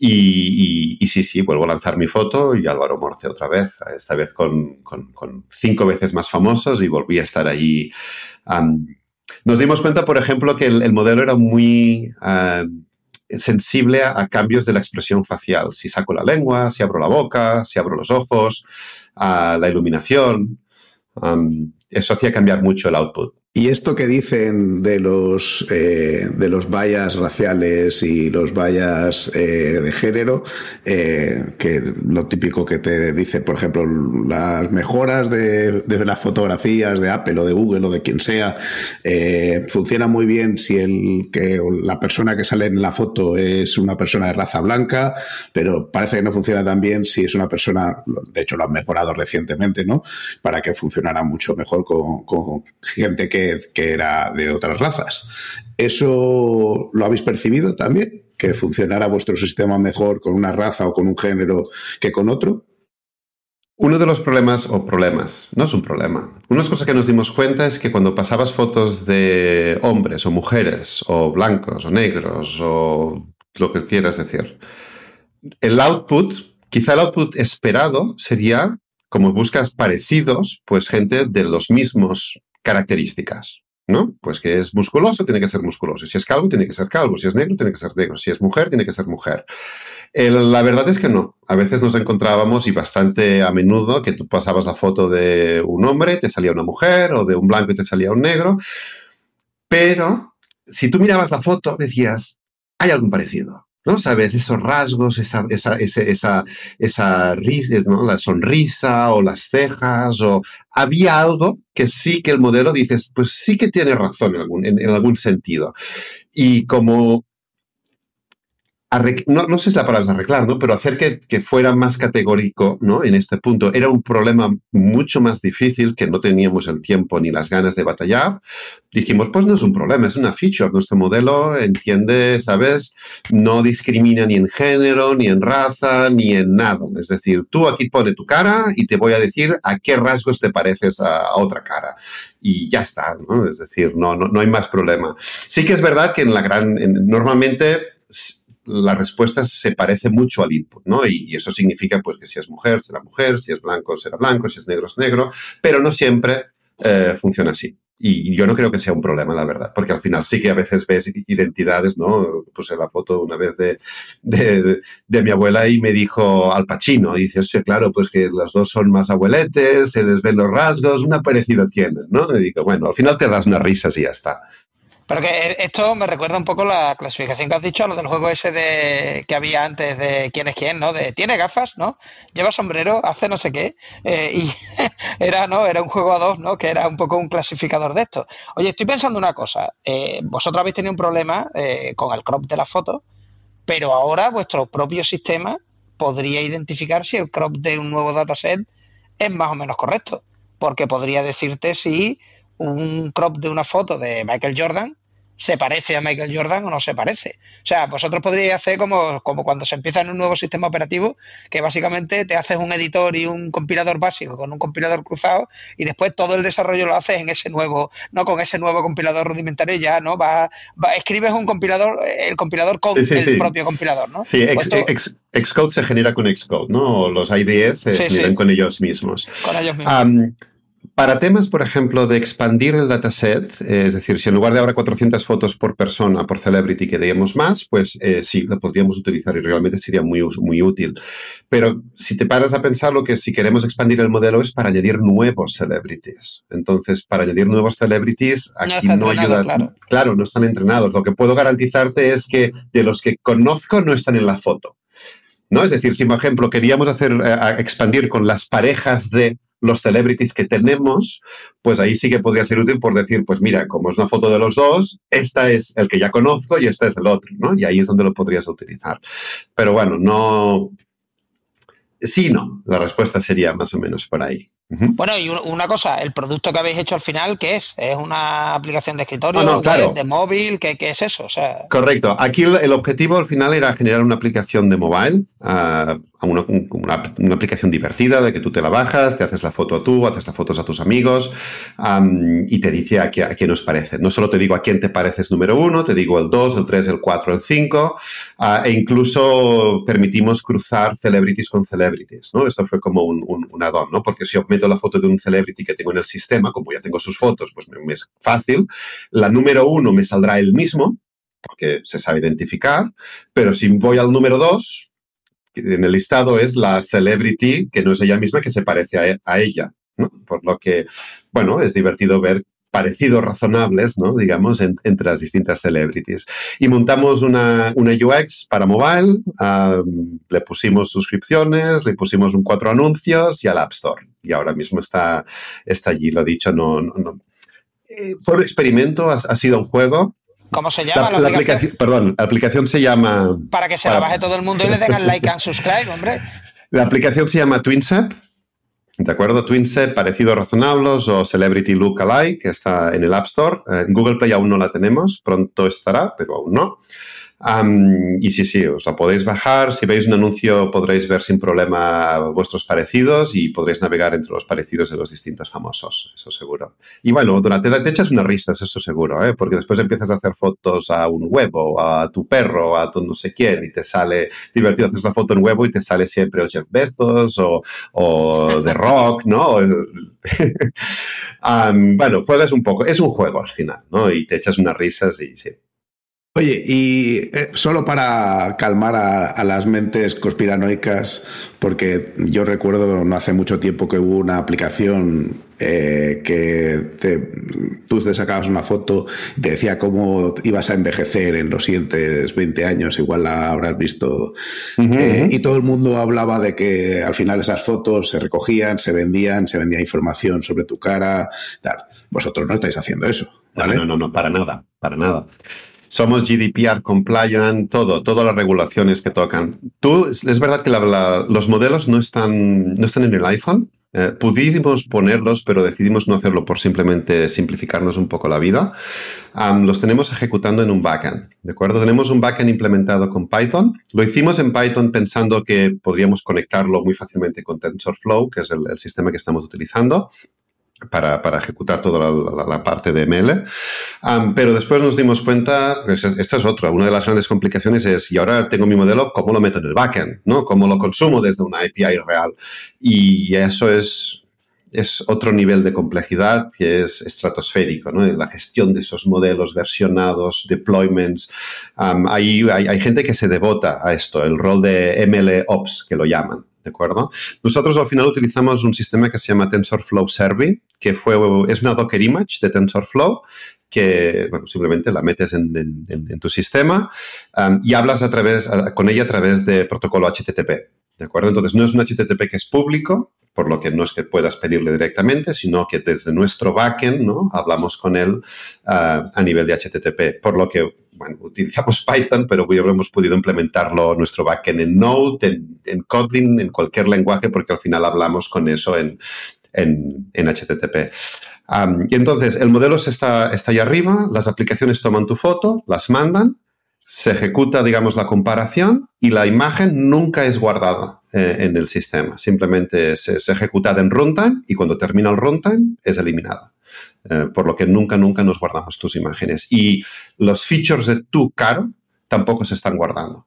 y, sí, sí, vuelvo a lanzar mi foto y Álvaro Morte otra vez, esta vez con, cinco veces más famosos y volví a estar allí. nos dimos cuenta, por ejemplo, que el, modelo era muy sensible a, cambios de la expresión facial. Si saco la lengua, si abro la boca, si abro los ojos, a la iluminación. eso hacía cambiar mucho el output. Y esto que dicen de los, eh, de los vallas raciales y los vallas eh, de género, eh, que lo típico que te dice, por ejemplo, las mejoras de, las fotografías de Apple o de Google o de quien sea, funciona muy bien si el que la persona que sale en la foto es una persona de raza blanca, pero parece que no funciona tan bien si es una persona, de hecho lo han mejorado recientemente, ¿no? Para que funcionara mucho mejor con gente que que, era de otras razas. ¿Eso lo habéis percibido también? ¿Que funcionara vuestro sistema mejor con una raza o con un género que con otro? Uno de los problemas, o problemas, no es un problema. Una de las cosas que nos dimos cuenta es que cuando pasabas fotos de hombres o mujeres, o blancos o negros, o lo que quieras decir, el output, quizá el output esperado sería, como buscas parecidos, pues gente de los mismos características, ¿no? Pues que es musculoso, tiene que ser musculoso. Si es calvo, tiene que ser calvo. Si es negro, tiene que ser negro. Si es mujer, tiene que ser mujer. la verdad es que no. A veces nos encontrábamos y bastante a menudo que tú pasabas la foto de un hombre te salía una mujer o de un blanco y te salía un negro. Pero si tú mirabas la foto, decías, hay algún parecido. ¿No? ¿Sabes? Esos rasgos, esa, esa, esa, esa, risa, ¿no? la sonrisa o las cejas, o había algo que sí que el modelo dices, pues sí que tiene razón en algún, en algún sentido. Y como no, no, sé si la palabra es arreglar, ¿no? pero hacer que, que, fuera más categórico ¿no? en este punto era un problema mucho más difícil que no teníamos el tiempo ni las ganas de batallar. Dijimos, pues no es un problema, es una feature. Nuestro modelo entiende, ¿sabes? No discrimina ni en género, ni en raza, ni en nada. Es decir, tú aquí pone tu cara y te voy a decir a qué rasgos te pareces a, otra cara. Y ya está, ¿no? Es decir, no, no, no hay más problema. Sí que es verdad que en la gran, normalmente la respuesta se parece mucho al input, ¿no? Y, eso significa pues que si es mujer, será mujer, si es blanco, será blanco, si es negro, es negro, pero no siempre eh, funciona así. Y yo no creo que sea un problema, la verdad, porque al final sí que a veces ves identidades, ¿no? Puse la foto una vez de, de, mi abuela y me dijo Al Pacino. Y dice, sí, claro, pues que los dos son más abueletes, se les ven los rasgos, una parecida tienen, ¿no? Y digo, bueno, al final te das unas risas y ya está. Pero que esto me recuerda un poco la clasificación que has dicho a lo del juego ese de que había antes de quién es quién, ¿no? De tiene gafas, ¿no? Lleva sombrero, hace no sé qué. Eh, y era, ¿no? Era un juego a dos, ¿no? Que era un poco un clasificador de esto. Oye, estoy pensando una cosa. Eh, vosotros habéis tenido un problema eh, con el crop de la foto, pero ahora vuestro propio sistema podría identificar si el crop de un nuevo dataset es más o menos correcto. Porque podría decirte si un crop de una foto de Michael Jordan se parece a Michael Jordan o no se parece. O sea, vosotros podríais hacer como, como cuando se empieza en un nuevo sistema operativo, que básicamente te haces un editor y un compilador básico con un compilador cruzado y después todo el desarrollo lo haces en ese nuevo, no con ese nuevo compilador rudimentario ya, ¿no? Va, escribes un compilador, el compilador con el propio compilador, ¿no? Sí, pues Xcode se genera con Xcode, ¿no? Los IDEs se generan con ellos mismos. Con ellos mismos. Para temas, por ejemplo, de expandir el dataset, eh, es decir, si en lugar de ahora 400 fotos por persona, por celebrity, queríamos más, pues eh, sí, lo podríamos utilizar y realmente sería muy, muy útil. Pero si te paras a pensar, lo que si queremos expandir el modelo es para añadir nuevos celebrities. Entonces, para añadir nuevos celebrities, aquí no, ayuda. Claro. claro, no están entrenados. Lo que puedo garantizarte es que de los que conozco no están en la foto. ¿No? Es decir, si por ejemplo queríamos hacer eh, expandir con las parejas de los celebrities que tenemos, pues ahí sí que podría ser útil por decir, pues mira, como es una foto de los dos, esta es el que ya conozco y esta es el otro, ¿no? Y ahí es donde lo podrías utilizar. Pero bueno, no... Sí, no. La respuesta sería más o menos por ahí. Bueno, y una cosa, el producto que habéis hecho al final, ¿qué es? ¿Es una aplicación de escritorio, ah, de móvil? ¿qué, es eso? Correcto. Aquí el, objetivo al final era generar una aplicación de mobile, uh, una, una, aplicación divertida de que tú te la bajas, te haces la foto a tú, haces las fotos a tus amigos y te dice a, qué, a quién os parece. No solo te digo a quién te pareces número uno, te digo el 2, el 3, el 4, el 5 ah, e incluso permitimos cruzar celebrities con celebrities. ¿no? Esto fue como un, un, un add-on, ¿no? porque si os la foto de un celebrity que tengo en el sistema, como ya tengo sus fotos, pues me, es fácil. La número uno me saldrá el mismo, porque se sabe identificar, pero si voy al número 2, en el listado es la celebrity, que no es ella misma, que se parece a, ella. Por lo que, bueno, es divertido ver parecidos razonables, ¿no? digamos, entre las distintas celebrities. Y montamos una, una UX para mobile, le pusimos suscripciones, le pusimos un cuatro anuncios y al App Store. Y ahora mismo está, está allí, lo dicho, no, no, eh, fue un experimento, ha, sido un juego, ¿Cómo se llama la, aplicación? Perdón, la aplicación se llama... Para que se la baje todo el mundo y le den like and subscribe, hombre. La aplicación se llama TwinSep. ¿De acuerdo? TwinSep, parecido a Razonables o Celebrity Look Alike, que está en el App Store. En Google Play aún no la tenemos, pronto estará, pero aún no y sí, sí, os la podéis bajar. Si veis un anuncio podréis ver sin problema vuestros parecidos y podréis navegar entre los parecidos de los distintos famosos, eso seguro. Y bueno, durante te echas unas risas, eso seguro, ¿eh? porque después empiezas a hacer fotos a un huevo, a tu perro, a tu no sé quién y te sale divertido hacer una foto en huevo y te sale siempre o Jeff Bezos o, o The Rock, ¿no? bueno, juegas un poco, es un juego al final, ¿no? Y te echas unas risas y sí. Oye, y eh, solo para calmar a, las mentes conspiranoicas, porque yo recuerdo no hace mucho tiempo que hubo una aplicación eh, que tú te sacabas una foto y te decía cómo ibas a envejecer en los siguientes 20 años, igual la habrás visto. Eh, y todo el mundo hablaba de que al final esas fotos se recogían, se vendían, se vendía información sobre tu cara, tal. Vosotros no estáis haciendo eso. ¿vale? No, no, no, para nada, para nada. Somos GDPR compliant, todo, todas las regulaciones que tocan. Tú, es verdad que los modelos no están, no están en el iPhone. Eh, pudimos ponerlos, pero decidimos no hacerlo por simplemente simplificarnos un poco la vida. los tenemos ejecutando en un backend, ¿de acuerdo? Tenemos un backend implementado con Python. Lo hicimos en Python pensando que podríamos conectarlo muy fácilmente con TensorFlow, que es el sistema que estamos utilizando para, ejecutar toda la, parte de ML. pero después nos dimos cuenta, pues esta es otra, una de las grandes complicaciones es, y ahora tengo mi modelo, ¿cómo lo meto en el backend? ¿no? ¿Cómo lo consumo desde una API real? Y eso es, otro nivel de complejidad que es estratosférico, ¿no? La gestión de esos modelos versionados, deployments. hay, hay, hay gente que se devota a esto, el rol de ML Ops, que lo llaman. ¿De acuerdo? Nosotros al final utilizamos un sistema que se llama TensorFlow Serving, que fue, es una Docker image de TensorFlow que bueno, simplemente la metes en, tu sistema um, y hablas a través, con ella a través de protocolo HTTP. ¿De acuerdo? Entonces no es un HTTP que es público, por lo que no es que puedas pedirle directamente, sino que desde nuestro backend ¿no? hablamos con él uh, a nivel de HTTP. Por lo que utilizamos Python, pero hemos podido implementarlo nuestro backend en Node, en, Kotlin, en cualquier lenguaje, porque al final hablamos con eso en, en, HTTP. y entonces, el modelo está, está ahí arriba, las aplicaciones toman tu foto, las mandan, se ejecuta, digamos, la comparación y la imagen nunca es guardada eh, en el sistema. Simplemente es, es ejecutada en runtime y cuando termina el runtime es eliminada. Eh, por lo que nunca, nunca nos guardamos tus imágenes. Y los features de tu caro tampoco se están guardando.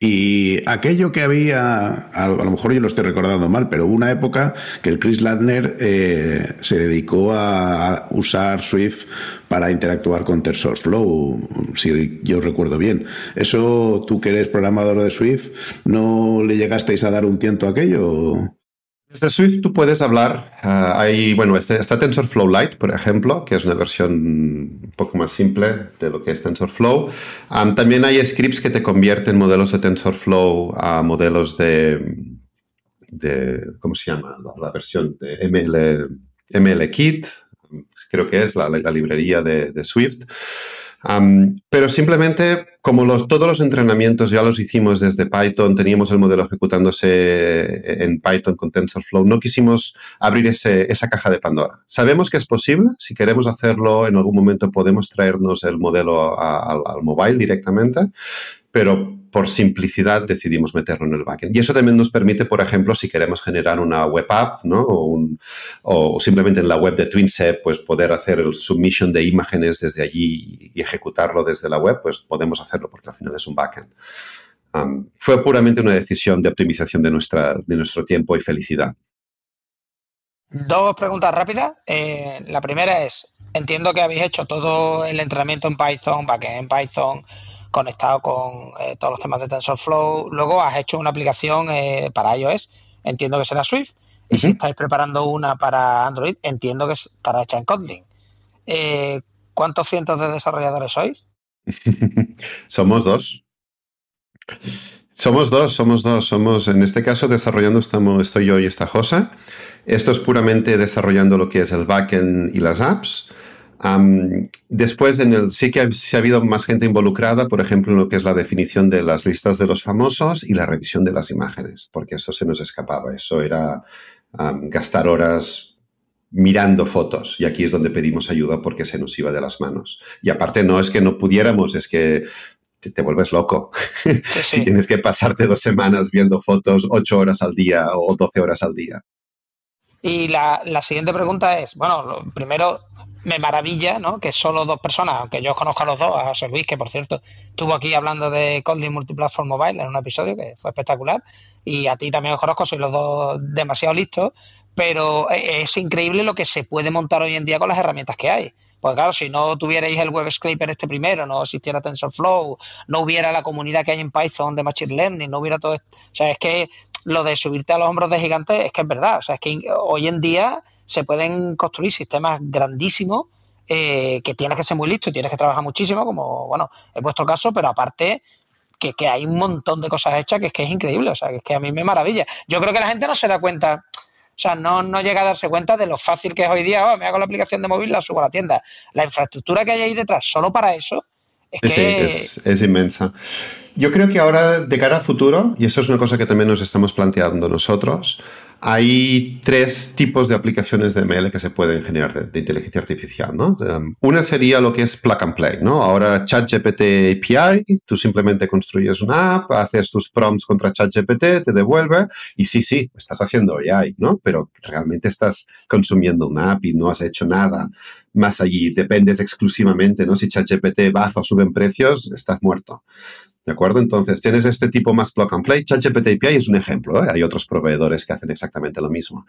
Y aquello que había, a lo mejor yo lo estoy recordando mal, pero hubo una época que el Chris Ladner eh, se dedicó a usar Swift para interactuar con TensorFlow, si yo recuerdo bien. ¿Eso tú que eres programador de Swift, no le llegasteis a dar un tiento a aquello? Desde Swift tú puedes hablar, ah, hay, bueno, este, está TensorFlow Lite, por ejemplo, que es una versión un poco más simple de lo que es TensorFlow. también hay scripts que te convierten modelos de TensorFlow a modelos de, de ¿cómo se llama? La, versión de ML, MLKit, creo que es la, la librería de, de Swift. Pero simplemente, como los, todos los entrenamientos ya los hicimos desde Python, teníamos el modelo ejecutándose en Python con TensorFlow, no quisimos abrir esa caja de Pandora. Sabemos que es posible, si queremos hacerlo, en algún momento podemos traernos el modelo al mobile directamente, pero por simplicidad decidimos meterlo en el backend. Y eso también nos permite, por ejemplo, si queremos generar una web app, ¿no? O, simplemente en la web de TwinSep, pues poder hacer el submission de imágenes desde allí y ejecutarlo desde la web, pues podemos hacerlo porque al final es un backend. fue puramente una decisión de optimización de, nuestra, de nuestro tiempo y felicidad. Dos preguntas rápidas. Eh, la primera es, entiendo que habéis hecho todo el entrenamiento en Python, backend en Python, conectado con eh, todos los temas de TensorFlow. Luego has hecho una aplicación eh, para iOS, entiendo que será Swift. Y si estáis preparando una para Android, entiendo que estará hecha en Kotlin. Eh, ¿Cuántos cientos de desarrolladores sois? somos dos. Somos dos, somos dos. Somos, en este caso, desarrollando, estamos, estoy yo y está Josa. Esto es puramente desarrollando lo que es el backend y las apps después, en el, sí que ha, ha, habido más gente involucrada, por ejemplo, en lo que es la definición de las listas de los famosos y la revisión de las imágenes, porque eso se nos escapaba. Eso era gastar horas mirando fotos y aquí es donde pedimos ayuda porque se nos iba de las manos. Y aparte no es que no pudiéramos, es que te, vuelves loco. si tienes que pasarte dos semanas viendo fotos ocho horas al día o doce horas al día. Y la, la siguiente pregunta es, bueno, primero, me maravilla ¿no? que solo dos personas, aunque yo conozco a los dos, a José Luis, que por cierto estuvo aquí hablando de Kotlin Multiplatform Mobile en un episodio que fue espectacular, y a ti también os conozco, sois los dos demasiado listos, pero es increíble lo que se puede montar hoy en día con las herramientas que hay. Porque claro, si no tuvierais el web scraper este primero, no existiera TensorFlow, no hubiera la comunidad que hay en Python de Machine Learning, no hubiera todo esto. O sea, es que lo de subirte a los hombros de gigantes es que es verdad. O sea, es que hoy en día se pueden construir sistemas grandísimos eh, que tienes que ser muy listo y tienes que trabajar muchísimo, como, bueno, es vuestro caso, pero aparte que, que, hay un montón de cosas hechas que es que es increíble, o sea, que es que a mí me maravilla. Yo creo que la gente no se da cuenta, o sea, no, no llega a darse cuenta de lo fácil que es hoy día, oh, me hago la aplicación de móvil, la subo a la tienda. La infraestructura que hay ahí detrás, solo para eso, es, que... es, es inmensa. Yo creo que ahora, de cara al futuro, y eso es una cosa que también nos estamos planteando nosotros, hay tres tipos de aplicaciones de ML que se pueden generar de, inteligencia artificial, ¿no? Um, una sería lo que es plug and play, ¿no? Ahora ChatGPT API, tú simplemente construyes una app, haces tus prompts contra ChatGPT, te devuelve y sí, sí, estás haciendo AI, ¿no? Pero realmente estás consumiendo una app y no has hecho nada más allí. Dependes exclusivamente, ¿no? Si ChatGPT baja o sube en precios, estás muerto. ¿De acuerdo? Entonces, tienes este tipo más plug and play. ChatGPT API es un ejemplo. ¿eh? Hay otros proveedores que hacen exactamente lo mismo.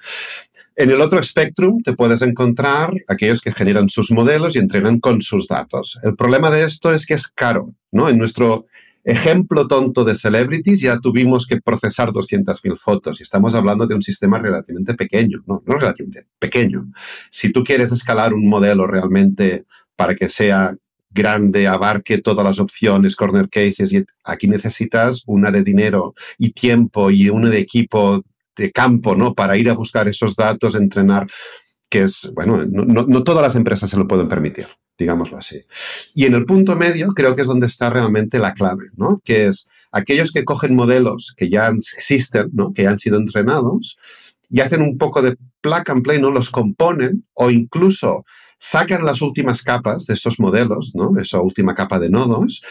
En el otro spectrum te puedes encontrar aquellos que generan sus modelos y entrenan con sus datos. El problema de esto es que es caro. ¿no? En nuestro ejemplo tonto de Celebrities ya tuvimos que procesar 200.000 fotos y estamos hablando de un sistema relativamente pequeño. No, no relativamente, pequeño. Si tú quieres escalar un modelo realmente para que sea grande, abarque todas las opciones, corner cases, y aquí necesitas una de dinero y tiempo y una de equipo de campo, ¿no? Para ir a buscar esos datos, entrenar, que es, bueno, no, todas las empresas se lo pueden permitir, digámoslo así. Y en el punto medio creo que es donde está realmente la clave, ¿no? Que es aquellos que cogen modelos que ya existen, ¿no? Que ya han sido entrenados y hacen un poco de plug and play, ¿no? Los componen o incluso sacan las últimas capas de estos modelos, ¿no? Esa última capa de nodos,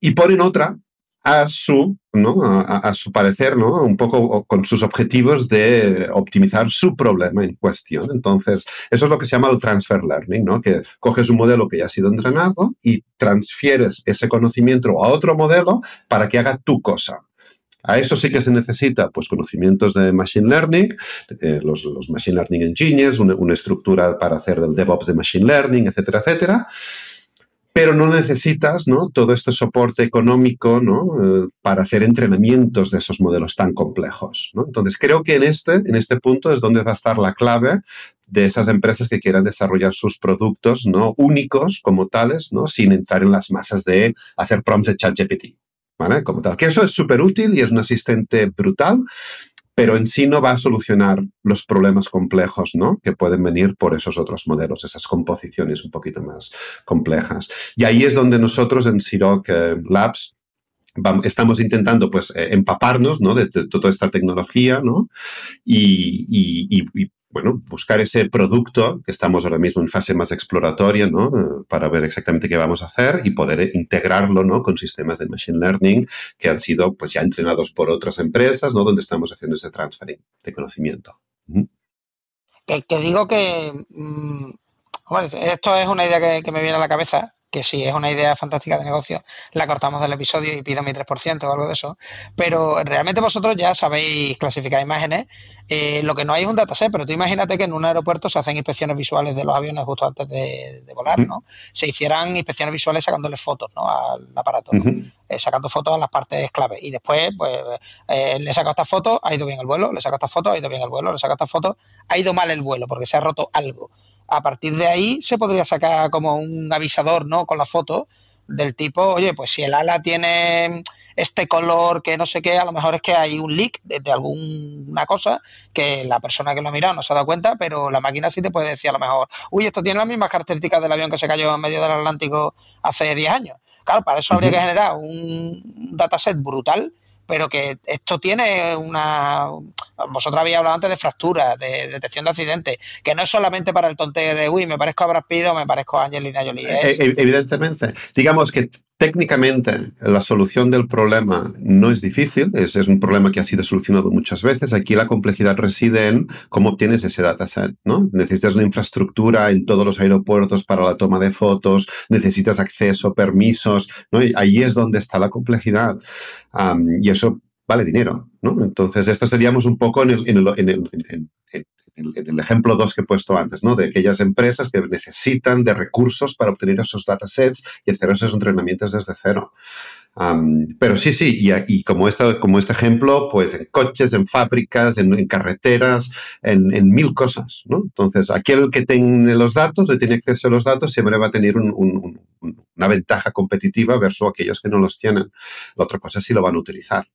y ponen otra a su, ¿no? a, su parecer, ¿no? un poco con sus objetivos de optimizar su problema en cuestión. Entonces, eso es lo que se llama el transfer learning, ¿no? que coges un modelo que ya ha sido entrenado y transfieres ese conocimiento a otro modelo para que haga tu cosa. A eso sí que se necesita pues, conocimientos de Machine Learning, eh, los, Machine Learning Engineers, una, estructura para hacer el DevOps de Machine Learning, etcétera, etcétera. Pero no necesitas ¿no? todo este soporte económico ¿no? Eh, para hacer entrenamientos de esos modelos tan complejos. Entonces, creo que en este, en este punto es donde va a estar la clave de esas empresas que quieran desarrollar sus productos no únicos como tales, ¿no? sin entrar en las masas de hacer prompts de ChatGPT. ¿Vale? Como tal. Que eso es súper útil y es un asistente brutal, pero en sí no va a solucionar los problemas complejos ¿no? que pueden venir por esos otros modelos, esas composiciones un poquito más complejas. Y ahí es donde nosotros en Siroc eh, Labs estamos intentando pues eh, empaparnos ¿no? de, toda esta tecnología ¿no? y, bueno, buscar ese producto que estamos ahora mismo en fase más exploratoria, ¿no? Para ver exactamente qué vamos a hacer y poder integrarlo, ¿no? Con sistemas de machine learning que han sido, pues, ya entrenados por otras empresas, ¿no? Donde estamos haciendo ese transfer de conocimiento. que, digo que, mm, bueno, esto es una idea que, que me viene a la cabeza que si es una idea fantástica de negocio, la cortamos del episodio y pido mi 3% o algo de eso. Pero realmente vosotros ya sabéis clasificar imágenes. Eh, lo que no hay es un dataset, pero tú imagínate que en un aeropuerto se hacen inspecciones visuales de los aviones justo antes de, volar, ¿no? Se hicieran inspecciones visuales sacándoles fotos, ¿no? Al aparato, eh, sacando fotos a las partes clave. Y después, pues, eh, le saco esta foto, ha ido bien el vuelo, le saco esta foto, ha ido bien el vuelo, le saco esta foto, ha ido mal el vuelo porque se ha roto algo a partir de ahí se podría sacar como un avisador, ¿no? Con la foto del tipo, oye, pues si el ala tiene este color que no sé qué, a lo mejor es que hay un leak de, alguna cosa que la persona que lo ha mirado no se ha dado cuenta, pero la máquina sí te puede decir a lo mejor, uy, esto tiene las mismas características del avión que se cayó en medio del Atlántico hace 10 años. Claro, para eso habría que generar un dataset brutal pero que esto tiene una... Vosotros habéis hablado antes de fracturas, de detección de accidentes, que no es solamente para el tonteo de, uy, me parezco a Brad Pitt o me parezco a Angelina Jolie. E, e, evidentemente. Digamos que técnicamente la solución del problema no es difícil, es, es, un problema que ha sido solucionado muchas veces. Aquí la complejidad reside en cómo obtienes ese dataset, ¿no? Necesitas una infraestructura en todos los aeropuertos para la toma de fotos, necesitas acceso, permisos, ¿no? Y ahí es donde está la complejidad. y eso vale dinero, ¿no? Entonces, esto seríamos un poco en el, en el, en el en, el ejemplo 2 que he puesto antes, ¿no? De aquellas empresas que necesitan de recursos para obtener esos datasets y hacer esos entrenamientos desde cero. pero sí, sí, y, como, como este ejemplo, pues en coches, en fábricas, en, carreteras, en, mil cosas, ¿no? Entonces, aquel que tiene los datos o tiene acceso a los datos siempre va a tener una ventaja competitiva versus aquellos que no los tienen. La otra cosa es si lo van a utilizar.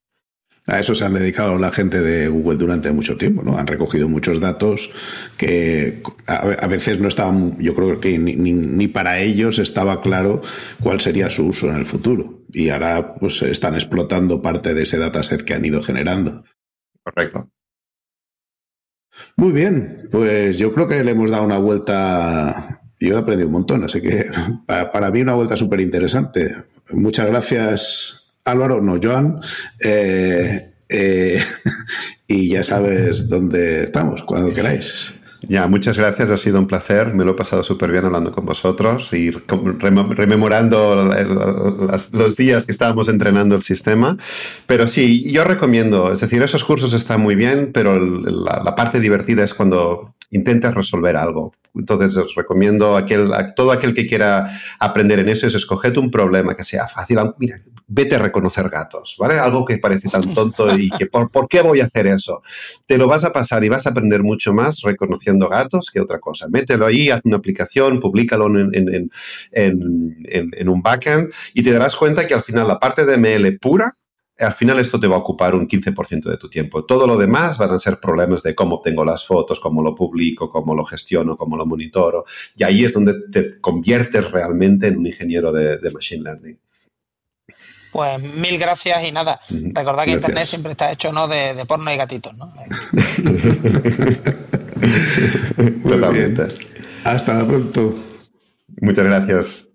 A eso se han dedicado la gente de Google durante mucho tiempo, ¿no? Han recogido muchos datos que a veces no estaban, yo creo que ni, para ellos estaba claro cuál sería su uso en el futuro. Y ahora pues están explotando parte de ese dataset que han ido generando. Correcto. Muy bien, pues yo creo que le hemos dado una vuelta. Yo he aprendido un montón, así que para, para mí una vuelta súper interesante. Muchas gracias Álvaro, no, Joan. Eh, eh, y ya sabes dónde estamos, cuando queráis. Ya, muchas gracias, ha sido un placer, me lo he pasado súper bien hablando con vosotros y rememorando los días que estábamos entrenando el sistema. Pero sí, yo recomiendo, es decir, esos cursos están muy bien, pero la, parte divertida es cuando intentas resolver algo. Entonces os recomiendo aquel, a todo aquel que quiera aprender en eso es escoged un problema que sea fácil. Mira, vete a reconocer gatos, ¿vale? Algo que parece tan tonto y que ¿por, ¿por qué voy a hacer eso? Te lo vas a pasar y vas a aprender mucho más reconociendo gatos que otra cosa. Mételo ahí, haz una aplicación, públicalo en, en, en, en un backend y te darás cuenta que al final la parte de ML pura al final esto te va a ocupar un 15% de tu tiempo. Todo lo demás van a ser problemas de cómo obtengo las fotos, cómo lo publico, cómo lo gestiono, cómo lo monitoro. Y ahí es donde te conviertes realmente en un ingeniero de, Machine Learning. Pues mil gracias y nada. Recordad que Internet siempre está hecho ¿no? de, porno y gatitos, ¿no? Totalmente. Hasta pronto. Muchas gracias.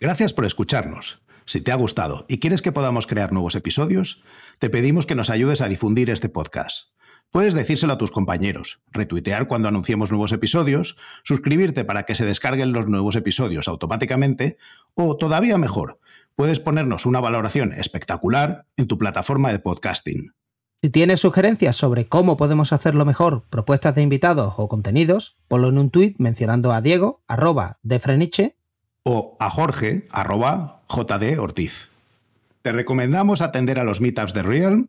Gracias por escucharnos. Si te ha gustado y quieres que podamos crear nuevos episodios, te pedimos que nos ayudes a difundir este podcast. Puedes decírselo a tus compañeros, retuitear cuando anunciemos nuevos episodios, suscribirte para que se descarguen los nuevos episodios automáticamente o, todavía mejor, puedes ponernos una valoración espectacular en tu plataforma de podcasting. Si tienes sugerencias sobre cómo podemos hacerlo mejor, propuestas de invitados o contenidos, ponlo en un tuit mencionando a Diego, arroba de Freniche, o a Jorge, arroba Ortiz. Te recomendamos atender a los meetups de Realm.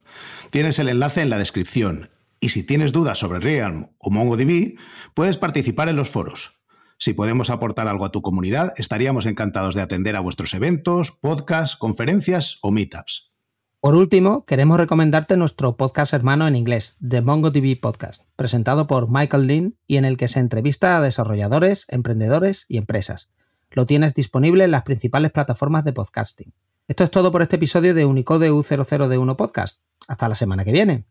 Tienes el enlace en la descripción. Y si tienes dudas sobre Realm o MongoDB, puedes participar en los foros. Si podemos aportar algo a tu comunidad, estaríamos encantados de atender a vuestros eventos, podcasts, conferencias o meetups. Por último, queremos recomendarte nuestro podcast hermano en inglés, The MongoDB Podcast, presentado por Michael Lynn y en el que se entrevista a desarrolladores, emprendedores y empresas. Lo tienes disponible en las principales plataformas de podcasting. Esto es todo por este episodio de Unicode U00D1 Podcast. Hasta la semana que viene.